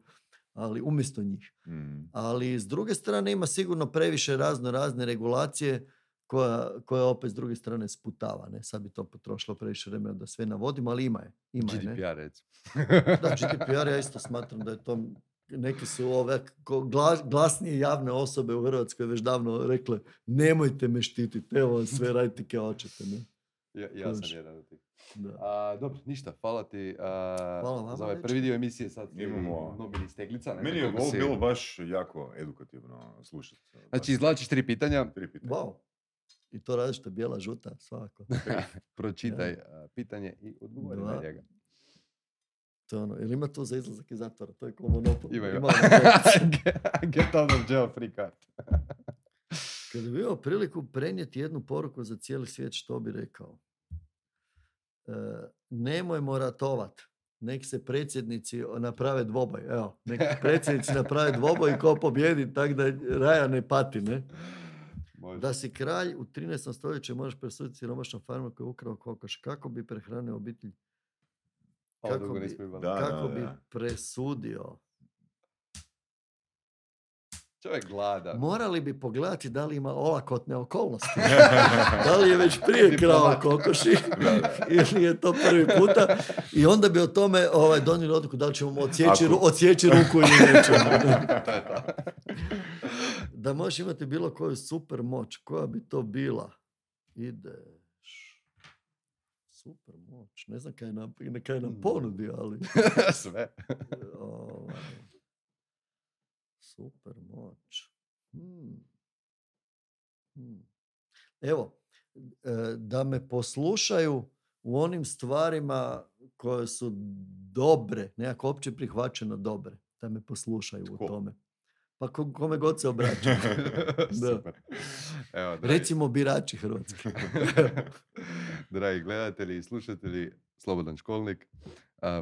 Ali umjesto njih. Mm. Ali s druge strane ima sigurno previše razno razne regulacije koja, koja opet s druge strane sputava. Ne? Sad bi to potrošilo previše vremena da sve navodim, ali ima je. Ima je, ne? GDPR, recimo. Da, GDPR ja isto smatram da je to neki su ove glasnije javne osobe u Hrvatskoj već davno rekle nemojte me štititi, evo vam sve [laughs] radite kao hoćete. Ne? Ja, ja sam jedan od tih. Da. A, dobro, ništa, hvala ti a, Hvala vama, za ovaj prvi dio emisije. Sad Imamo- dobili iz teglica. ne Meni je ovo si- bilo baš jako edukativno slušati. Znači, izvlačiš tri pitanja, Tri pitanja. Wow. I to je bijela, žuta, svako. [laughs] [laughs] pročitaj a, pitanje i odgovori na njega. To je ono, ili ima tu za izlazak iz zatvora, to je ko monopol. Ima, ima. Get out of jail free card. [laughs] Kad bi imao priliku prenijeti jednu poruku za cijeli svijet, što bi rekao? E, nemojmo ratovat. Nek se predsjednici naprave dvoboj. Evo, nek predsjednici [laughs] naprave dvoboj i ko pobjedi, tak da raja ne pati, ne? Može. Da si kralj u 13. stoljeću možeš presuditi siromašnom farmu koji je ukrao kokoš. Kako bi prehranio obitelj? Ovo kako bi-. Da, Kako da, bi da. presudio? Čovjek glada. Morali bi pogledati da li ima olakotne okolnosti. [laughs] da li je već prije krao kokoši [laughs] ili je to prvi puta. I onda bi o tome ovaj, donijeli odluku da li ćemo mu odsjeći, ru- odsjeći ruku ili nećemo. [laughs] to je to. da možeš imati bilo koju super moć, koja bi to bila? Ideš. Super moć. Ne znam kaj nam, kaj nam Mm. ponudi, ali... [laughs] Sve. [laughs] ovaj, super moć. Hmm. Hmm. Evo, e, da me poslušaju u onim stvarima koje su dobre, nekako opće prihvaćeno dobre, da me poslušaju Tko? u tome. Pa ko- kome god se obraća. [laughs] Da. Super. Evo, dragi, Recimo birači Hrvatske. [laughs] dragi gledatelji i slušatelji, Slobodan Školnik,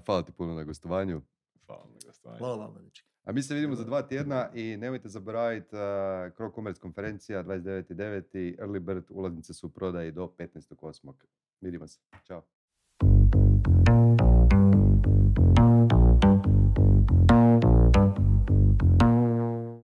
hvala ti puno na gostovanju. Hvala na gostovanju. Hvala vam, dečki. A mi se vidimo za dva tjedna i nemojte zaboraviti uh, Crow Commerce konferencija 29.9. Early Bird ulaznice su u prodaji do 15.8. Vidimo se. Ćao.